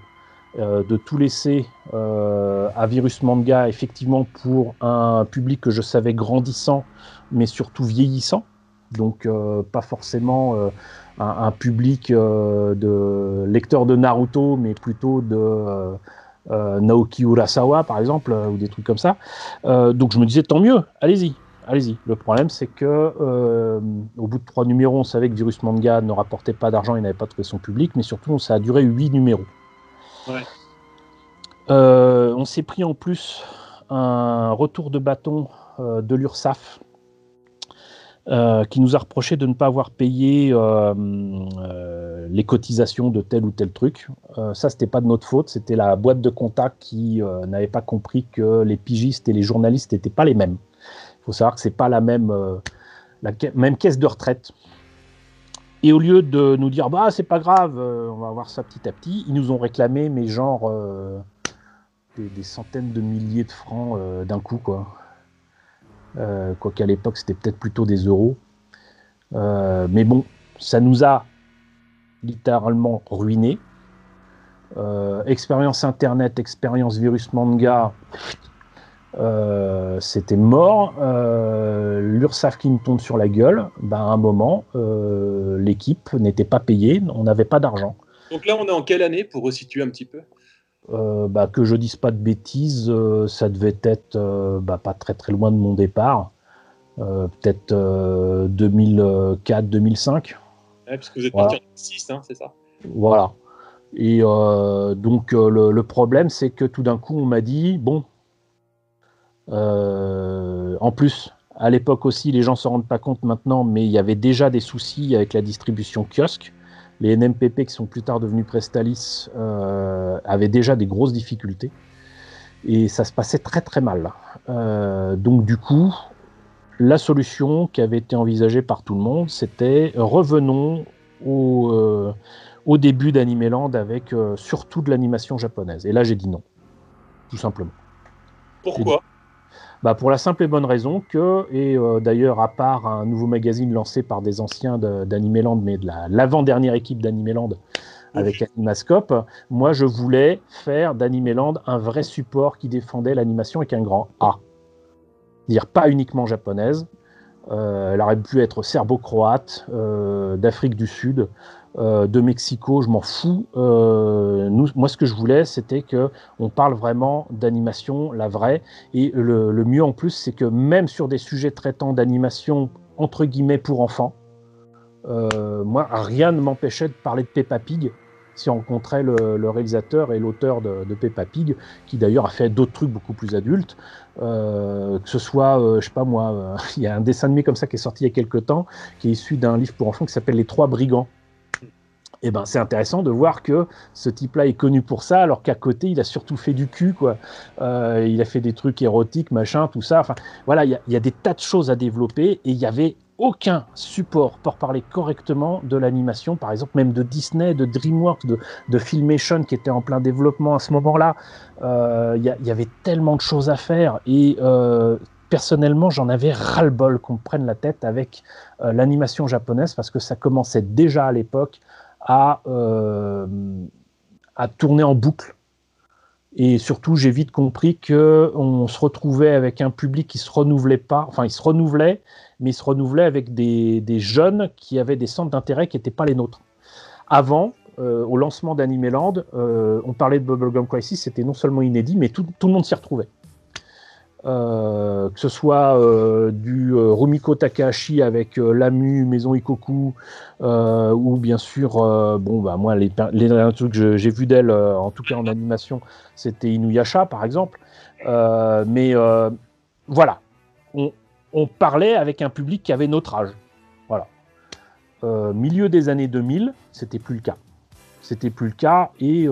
de tout laisser à Virus Manga, effectivement, pour un public que je savais grandissant, mais surtout vieillissant. Donc pas forcément un, public de lecteurs de Naruto, mais plutôt de Naoki Urasawa, par exemple, ou des trucs comme ça. donc je me disais, tant mieux, allez-y, allez-y. Le problème, c'est que au bout de trois numéros, on savait que Virus Manga ne rapportait pas d'argent, il n'avait pas trouvé son public, mais surtout, ça a duré huit numéros. on s'est pris en plus un retour de bâton euh, de l'URSSAF euh, qui nous a reproché de ne pas avoir payé euh, les cotisations de tel ou tel truc. ça, c'était pas de notre faute, c'était la boîte de contact qui n'avait pas compris que les pigistes et les journalistes n'étaient pas les mêmes. Il faut savoir que c'est pas la même, même caisse de retraite. Et au lieu de nous dire bah c'est pas grave, on va voir ça petit à petit, ils nous ont réclamé mais genre des, centaines de milliers de francs euh, d'un coup, quoi. Euh, Quoiqu'à l'époque, c'était peut-être plutôt des euros. Euh, mais bon, ça nous a littéralement ruiné. expérience Internet, expérience virus manga, c'était mort. L'URSAF qui nous tombe sur la gueule, ben, à un moment, l'équipe n'était pas payée, on n'avait pas d'argent. Donc là, on est en quelle année pour resituer un petit peu? Euh, bah, que je dise pas de bêtises, euh, ça devait être euh, bah, pas très très loin de mon départ, peut-être 2004-2005. Ouais, parce que vous êtes parti en 2006, hein, c'est ça? Voilà. Et donc le, problème, c'est que tout d'un coup, on m'a dit bon, en plus, à l'époque aussi, les gens se rendent pas compte maintenant, mais il y avait déjà des soucis avec la distribution kiosque les NMPP qui sont plus tard devenus Prestalis euh, avaient déjà des grosses difficultés et ça se passait très très mal. Euh, donc du coup, la solution qui avait été envisagée par tout le monde, c'était revenons au, euh, au début d'Animeland avec surtout de l'animation japonaise. Et là j'ai dit non, tout simplement. Pourquoi? Bah Pour la simple et bonne raison que, et euh, d'ailleurs, à part un nouveau magazine lancé par des anciens d'Animeland, mais de l'avant-dernière équipe d'Animeland avec Animascope, moi je voulais faire d'Animeland un vrai support qui défendait l'animation avec un grand A. Dire pas uniquement japonaise, euh, elle aurait pu être serbo-croate, euh, d'Afrique du Sud, euh, de Mexico, je m'en fous. Euh, moi, ce que je voulais, c'était que on parle vraiment d'animation, la vraie. Et le, mieux en plus, c'est que même sur des sujets traitant d'animation entre guillemets pour enfants, euh, moi, rien ne m'empêchait de parler de Peppa Pig si on rencontrait le, réalisateur et l'auteur de, Peppa Pig, qui d'ailleurs a fait d'autres trucs beaucoup plus adultes, que ce soit, je sais pas moi, il y a un dessin animé comme ça qui est sorti il y a quelques temps, qui est issu d'un livre pour enfants qui s'appelle Les Trois Brigands. Eh ben, c'est intéressant de voir que ce type-là est connu pour ça, alors qu'à côté, il a surtout fait du cul, quoi. Euh, il a fait des trucs érotiques, machin, tout ça. Enfin, voilà, il y, a des tas de choses à développer et il y avait aucun support pour parler correctement de l'animation, par exemple, même de Disney, de DreamWorks, de, de Filmation qui était en plein développement à ce moment-là. Euh, il y, avait tellement de choses à faire et euh, personnellement, j'en avais ras-le-bol qu'on prenne la tête avec l'animation japonaise parce que ça commençait déjà à l'époque à, euh, à tourner en boucle. Et surtout, j'ai vite compris qu'on se retrouvait avec un public qui se renouvelait pas, enfin, il se renouvelait, mais il se renouvelait avec des, jeunes qui avaient des centres d'intérêt qui n'étaient pas les nôtres. Avant, euh, au lancement d'Animeland, euh, on parlait de Bubblegum Crisis, c'était non seulement inédit, mais tout le monde s'y retrouvait. Euh, que ce soit euh, du euh, Rumiko Takahashi avec Lamu, Maison Ikoku, ou bien sûr, bon, bah, moi, les, les trucs que j'ai vu d'elle, en tout cas en animation, c'était Inuyasha, par exemple. mais voilà, on, on, parlait avec un public qui avait notre âge. Voilà. milieu des années 2000, c'était plus le cas. C'était plus le cas, et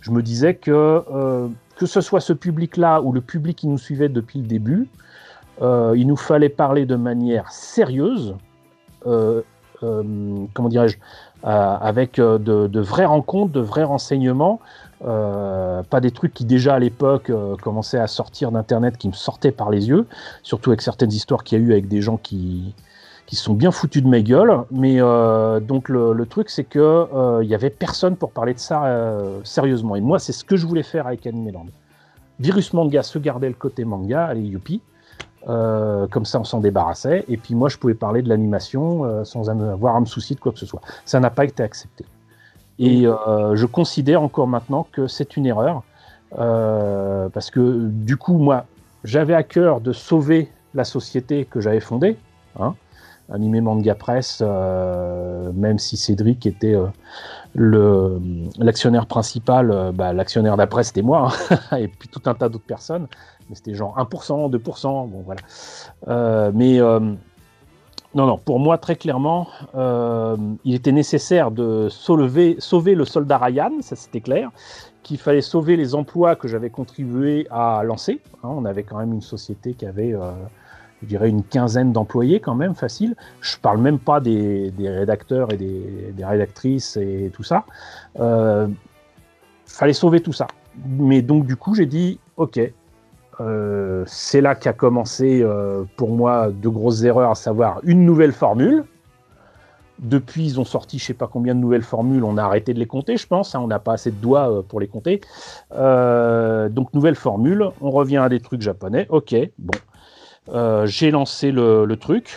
je me disais que que ce soit ce public-là ou le public qui nous suivait depuis le début, euh, il nous fallait parler de manière sérieuse, euh, euh, comment dirais-je, avec de, vraies rencontres, de vrais renseignements, pas des trucs qui déjà à l'époque commençaient à sortir d'Internet, qui me sortaient par les yeux, surtout avec certaines histoires qu'il y a eu avec des gens qui, sont bien foutus de ma gueule. Mais donc le, truc, c'est que il y avait personne pour parler de ça sérieusement. Et moi, c'est ce que je voulais faire avec Animeland. Virus Manga se gardait le côté manga, allez youpi. comme ça, on s'en débarrassait. Et puis moi, je pouvais parler de l'animation sans avoir à me soucier de quoi que ce soit. Ça n'a pas été accepté. Et je considère encore maintenant que c'est une erreur. parce que du coup, moi, j'avais à cœur de sauver la société que j'avais fondée, hein, Animé Manga Press, euh, même si Cédric était euh, le l'actionnaire principal, euh, bah, l'actionnaire d'après c'était moi, hein, et puis tout un tas d'autres personnes, mais c'était genre 1%, 2%, bon voilà. mais non, non, pour moi, très clairement, il était nécessaire de sauver, le soldat Ryan, ça c'était clair, qu'il fallait sauver les emplois que j'avais contribué à lancer. Hein. on avait quand même une société qui avait je dirais une quinzaine d'employés quand même, facile. Je parle même pas des, rédacteurs et des, rédactrices et tout ça. Euh, fallait sauver tout ça. Mais donc du coup, j'ai dit, ok, euh, c'est là qu'a commencé euh, pour moi de grosses erreurs, à savoir une nouvelle formule. Depuis, ils ont sorti je sais pas combien de nouvelles formules, on a arrêté de les compter, je pense, hein. on n'a pas assez de doigts euh, pour les compter. donc, nouvelle formule, on revient à des trucs japonais, ok, bon. Euh, j'ai lancé le, truc,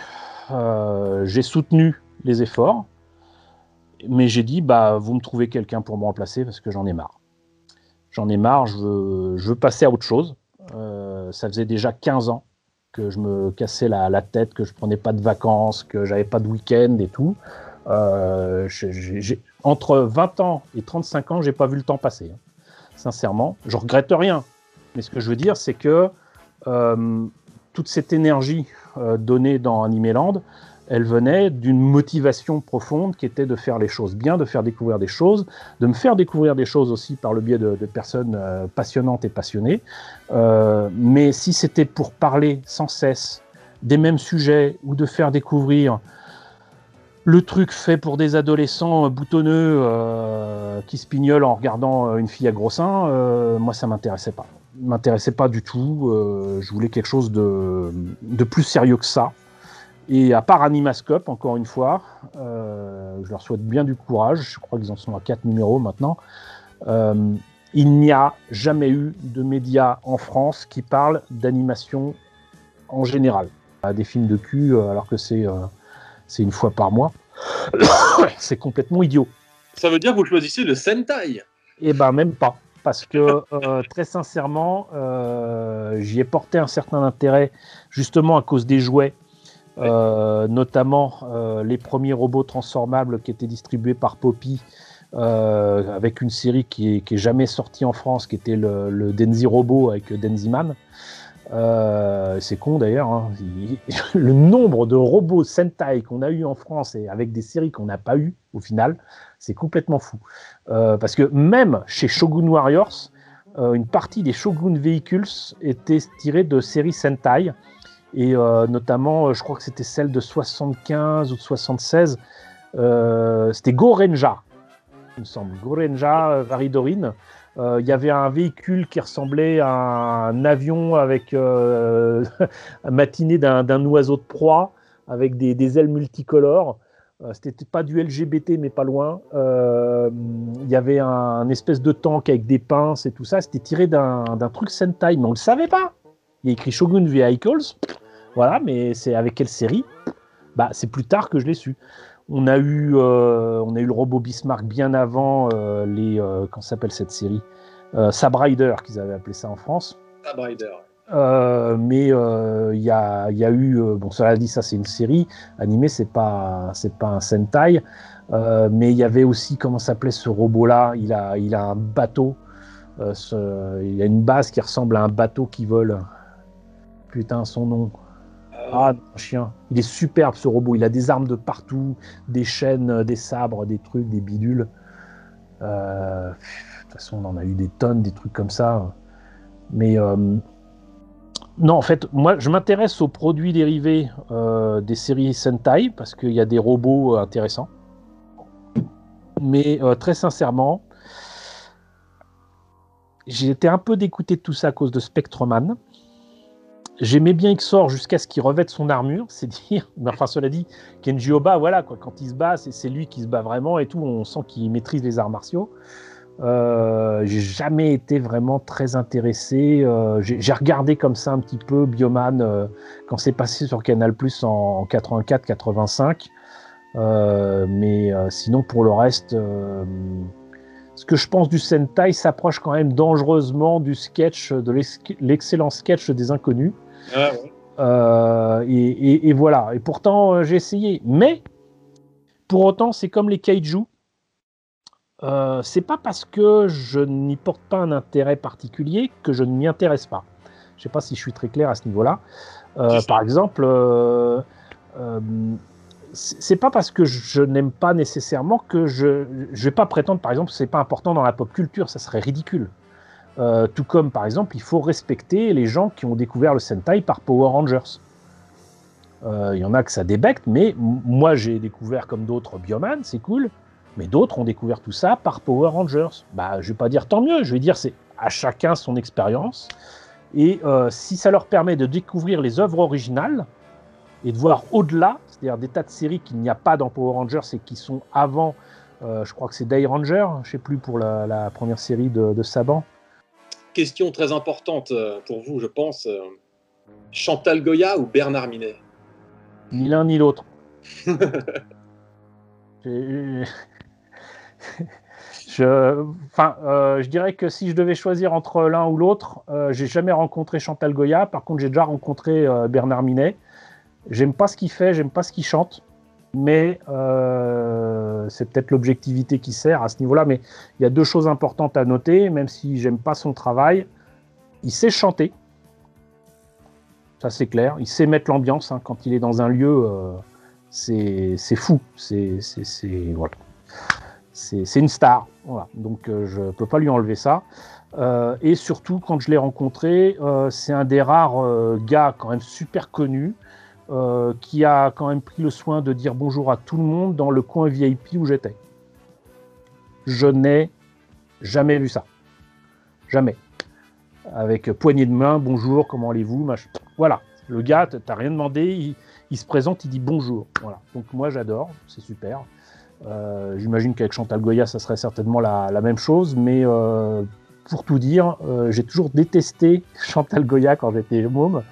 euh, j'ai soutenu les efforts, mais j'ai dit bah vous me trouvez quelqu'un pour me remplacer parce que j'en ai marre. J'en ai marre, je veux, passer à autre chose. Euh, ça faisait déjà 15 ans que je me cassais la, tête, que je prenais pas de vacances, que j'avais pas de week-end et tout. entre 20 ans et 35 ans, j'ai pas vu le temps passer. Hein. Sincèrement, je regrette rien. Mais ce que je veux dire, c'est que toute cette énergie euh, donnée dans Animeland, elle venait d'une motivation profonde qui était de faire les choses bien, de faire découvrir des choses, de me faire découvrir des choses aussi par le biais de, personnes euh, passionnantes et passionnées. Euh, mais si c'était pour parler sans cesse des mêmes sujets ou de faire découvrir le truc fait pour des adolescents boutonneux qui se pignolent en regardant une fille à gros seins, moi ça m'intéressait pas m'intéressait pas du tout. Euh, je voulais quelque chose de, de, plus sérieux que ça. Et à part Animascope, encore une fois, euh, je leur souhaite bien du courage. Je crois qu'ils en sont à quatre numéros maintenant. Euh, il n'y a jamais eu de médias en France qui parlent d'animation en général. Des films de cul, alors que c'est c'est une fois par mois. c'est complètement idiot. Ça veut dire que vous choisissez le Sentai Eh ben, même pas parce que euh, très sincèrement, euh, j'y ai porté un certain intérêt justement à cause des jouets, euh, notamment les premiers robots transformables qui étaient distribués par Poppy. avec une série qui est, jamais sortie en France, qui était le, Denzi Robot avec Denziman. C'est con d'ailleurs, hein. le nombre de robots Sentai qu'on a eu en France et avec des séries qu'on n'a pas eu au final, c'est complètement fou. Euh, parce que même chez Shogun Warriors, euh, une partie des Shogun Vehicles était tirée de séries Sentai. Et euh, notamment, je crois que c'était celle de 75 ou de 76. c'était Gorenja, il me semble. Gorenja Varidorin. Il y avait un véhicule qui ressemblait à un avion avec matiné d'un oiseau de proie avec des, des ailes multicolores. Euh, c'était pas du LGBT, mais pas loin. Euh, il y avait un, espèce de tank avec des pinces et tout ça. C'était tiré d'un truc Sentai, mais on le savait pas. Il y a écrit Shogun Vehicles. Voilà, mais c'est avec quelle série? Bah, c'est plus tard que je l'ai su. On a eu, euh, on a eu le robot Bismarck bien avant les, comment s'appelle cette série? Sabrider, qu'ils avaient appelé ça en France. Sabrider. Euh, mais il euh, y, a, y, a, eu, euh, bon, cela dit, ça c'est une série animée, c'est pas, c'est pas un Sentai, mais il y avait aussi, comment s'appelait ce robot-là? Il a, il a un bateau, ce, il a une base qui ressemble à un bateau qui vole. Putain, son nom. Ah, non, chien. Il est superbe ce robot. Il a des armes de partout, des chaînes, des sabres, des trucs, des bidules. de toute façon, on en a eu des tonnes, des trucs comme ça. Mais non, en fait, moi, je m'intéresse aux produits dérivés euh, des séries Sentai parce qu'il y a des robots euh, intéressants. Mais euh, très sincèrement, j'ai été un peu dégoûté de tout ça à cause de Spectreman. J'aimais bien XOR jusqu'à ce qu'il revête son armure, c'est dire. enfin, cela dit, Kenji Oba, voilà, quoi, quand il se bat, c'est lui qui se bat vraiment et tout. On sent qu'il maîtrise les arts martiaux. Euh, j'ai jamais été vraiment très intéressé. Euh, j'ai regardé comme ça un petit peu Bioman euh, quand c'est passé sur Canal Plus en, 84-85. mais sinon, pour le reste, ce que je pense du Sentai s'approche quand même dangereusement du sketch, de l'excellent sketch des inconnus. Ah et, et, voilà. Et pourtant, j'ai essayé. Mais pour autant, c'est comme les kaiju. Euh, c'est pas parce que je n'y porte pas un intérêt particulier que je ne m'y intéresse pas. Je sais pas si je suis très clair à ce niveau-là. Euh, par exemple, euh, c'est pas parce que je n'aime pas nécessairement que je je vais pas prétendre, par exemple, que c'est pas important dans la pop culture, ça serait ridicule. Tout comme, par exemple, il faut respecter les gens qui ont découvert le Sentai par Power Rangers. Il y en a que ça débecte, mais moi j'ai découvert comme d'autres Bioman, c'est cool. Mais d'autres ont découvert tout ça par Power Rangers. Bah, je vais pas dire tant mieux, je vais dire c'est à chacun son expérience. Et euh, si ça leur permet de découvrir les œuvres originales et de voir au-delà, c'est-à-dire des tas de séries qu'il n'y a pas dans Power Rangers et qui sont avant, euh, je crois que c'est Day Ranger, je sais plus pour la, première série de, Saban. Question très importante euh, pour vous, je pense. Chantal Goya ou Bernard Minet? Ni l'un ni l'autre. je, enfin, euh, je dirais que si je devais choisir entre l'un ou l'autre, euh, j'ai jamais rencontré Chantal Goya. Par contre, j'ai déjà rencontré euh, Bernard Minet. J'aime pas ce qu'il fait, j'aime pas ce qu'il chante, mais c'est peut-être l'objectivité qui sert à ce niveau-là. Mais il y a deux choses importantes à noter, même si j'aime pas son travail. Il sait chanter, ça c'est clair. Il sait mettre l'ambiance hein. quand il est dans un lieu. c'est fou. C'est une star. Donc euh, je ne peux pas lui enlever ça. Euh, et surtout, quand je l'ai rencontré, euh, c'est un des rares gars quand même super connus qui a quand même pris le soin de dire bonjour à tout le monde dans le coin VIP où j'étais. Je n'ai jamais vu ça. Jamais. Avec poignée de main, bonjour, comment allez-vous Voilà. Le gars, tu n'as rien demandé, il, se présente, il dit bonjour. Voilà. Donc moi j'adore, c'est super. Euh, j'imagine qu'avec Chantal Goya, ça serait certainement la, même chose, mais euh, pour tout dire, euh, j'ai toujours détesté Chantal Goya quand j'étais môme.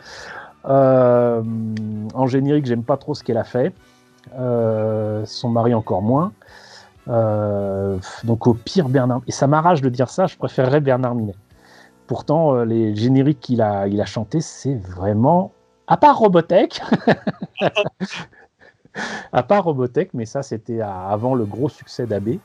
En générique, j'aime pas trop ce qu'elle a fait. son mari encore moins. donc au pire Bernard et ça m'arrache de dire ça, je préférerais Bernard Minet. Pourtant, les génériques qu'il a, il a chanté, c'est vraiment à part Robotech, à part Robotech, mais ça c'était avant le gros succès d'AB. Il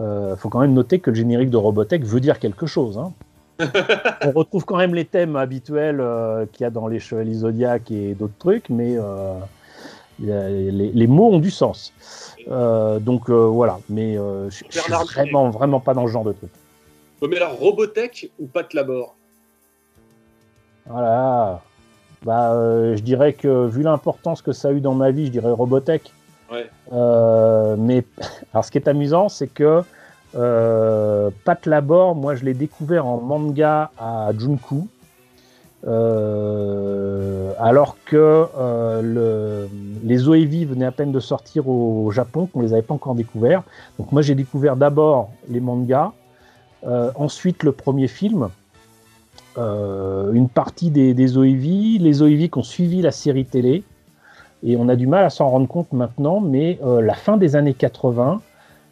euh, faut quand même noter que le générique de Robotech veut dire quelque chose. Hein. On retrouve quand même les thèmes habituels euh, qu'il y a dans les Chevaliers Zodiac et d'autres trucs, mais euh, les, mots ont du sens. donc voilà, mais je suis vraiment, vraiment pas dans ce genre de truc. mais alors Robotech ou Pat Labor? Voilà, bah, euh, je dirais que vu l'importance que ça a eu dans ma vie, je dirais Robotech. Euh, mais alors, ce qui est amusant, c'est que euh, Pat Labor, moi, je l'ai découvert en manga à Junku. alors que le, les OEV venaient à peine de sortir au Japon, qu'on les avait pas encore découverts. Donc moi j'ai découvert d'abord les mangas, ensuite le premier film, euh, une partie des, des les OEV qui ont suivi la série télé, et on a du mal à s'en rendre compte maintenant, mais euh, la fin des années 80,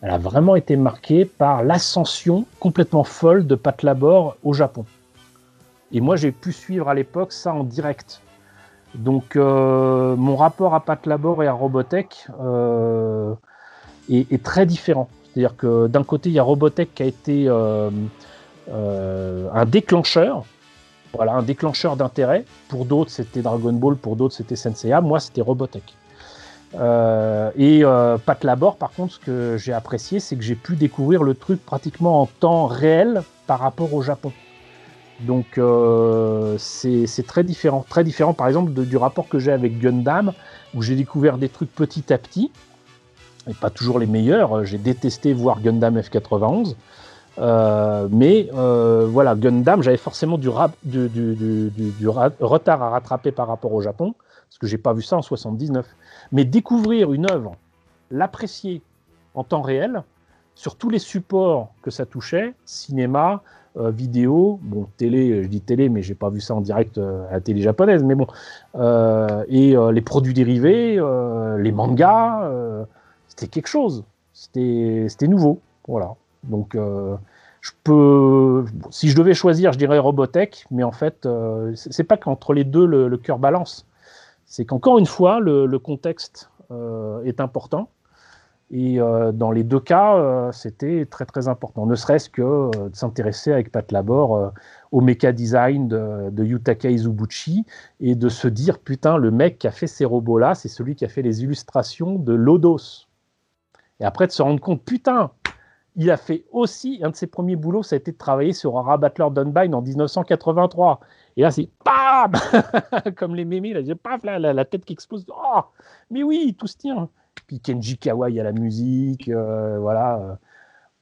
elle a vraiment été marquée par l'ascension complètement folle de Pat Labor au Japon. Et moi, j'ai pu suivre à l'époque ça en direct. Donc, euh, mon rapport à Pat Labor et à Robotech est, est, très différent. C'est-à-dire que d'un côté, il y a Robotech qui a été un déclencheur, voilà, un déclencheur d'intérêt. Pour d'autres, c'était Dragon Ball, pour d'autres, c'était Senseiya. Moi, c'était Robotech. Euh, et euh, Pat Labor, par contre, ce que j'ai apprécié, c'est que j'ai pu découvrir le truc pratiquement en temps réel par rapport au Japon. Donc euh, c'est très différent. Très différent, par exemple, du rapport que j'ai avec Gundam, où j'ai découvert des trucs petit à petit, et pas toujours les meilleurs. J'ai détesté voir Gundam F91. Euh, mais euh, voilà, Gundam, j'avais forcément du, du, retard à rattraper par rapport au Japon, parce que j'ai pas vu ça en 79. Mais découvrir une œuvre, l'apprécier en temps réel, sur tous les supports que ça touchait, cinéma, euh, vidéo, bon, télé, je dis télé, mais j'ai pas vu ça en direct euh, à la télé japonaise, mais bon, euh, et les produits dérivés, les mangas, c'était quelque chose, c'était nouveau, voilà. Donc, je peux, si je devais choisir, je dirais Robotech, mais en fait, c'est pas qu'entre les deux le, cœur balance, c'est qu'encore une fois, le contexte est important. Et euh, dans les deux cas, euh, c'était très très important, ne serait-ce que euh, de s'intéresser avec Pat Labor au méca design de, Yutaka Izubuchi et de se dire putain, le mec qui a fait ces robots-là, c'est celui qui a fait les illustrations de Lodos. Et après de se rendre compte, putain, il a fait aussi, un de ses premiers boulots, ça a été de travailler sur Ara Battler Dunbine en 1983. Et là, c'est PAM Comme les mémés, là, paf, là, la, tête qui explose. Oh, mais oui, tout se tient. Puis Kenji Kawai à la musique, euh, voilà.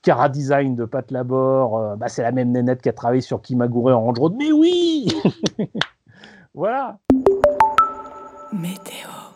Cara Design de Pat Labor, euh, bah, c'est la même nénette qui a travaillé sur Kimagure en Range Road. Mais oui Voilà Météo.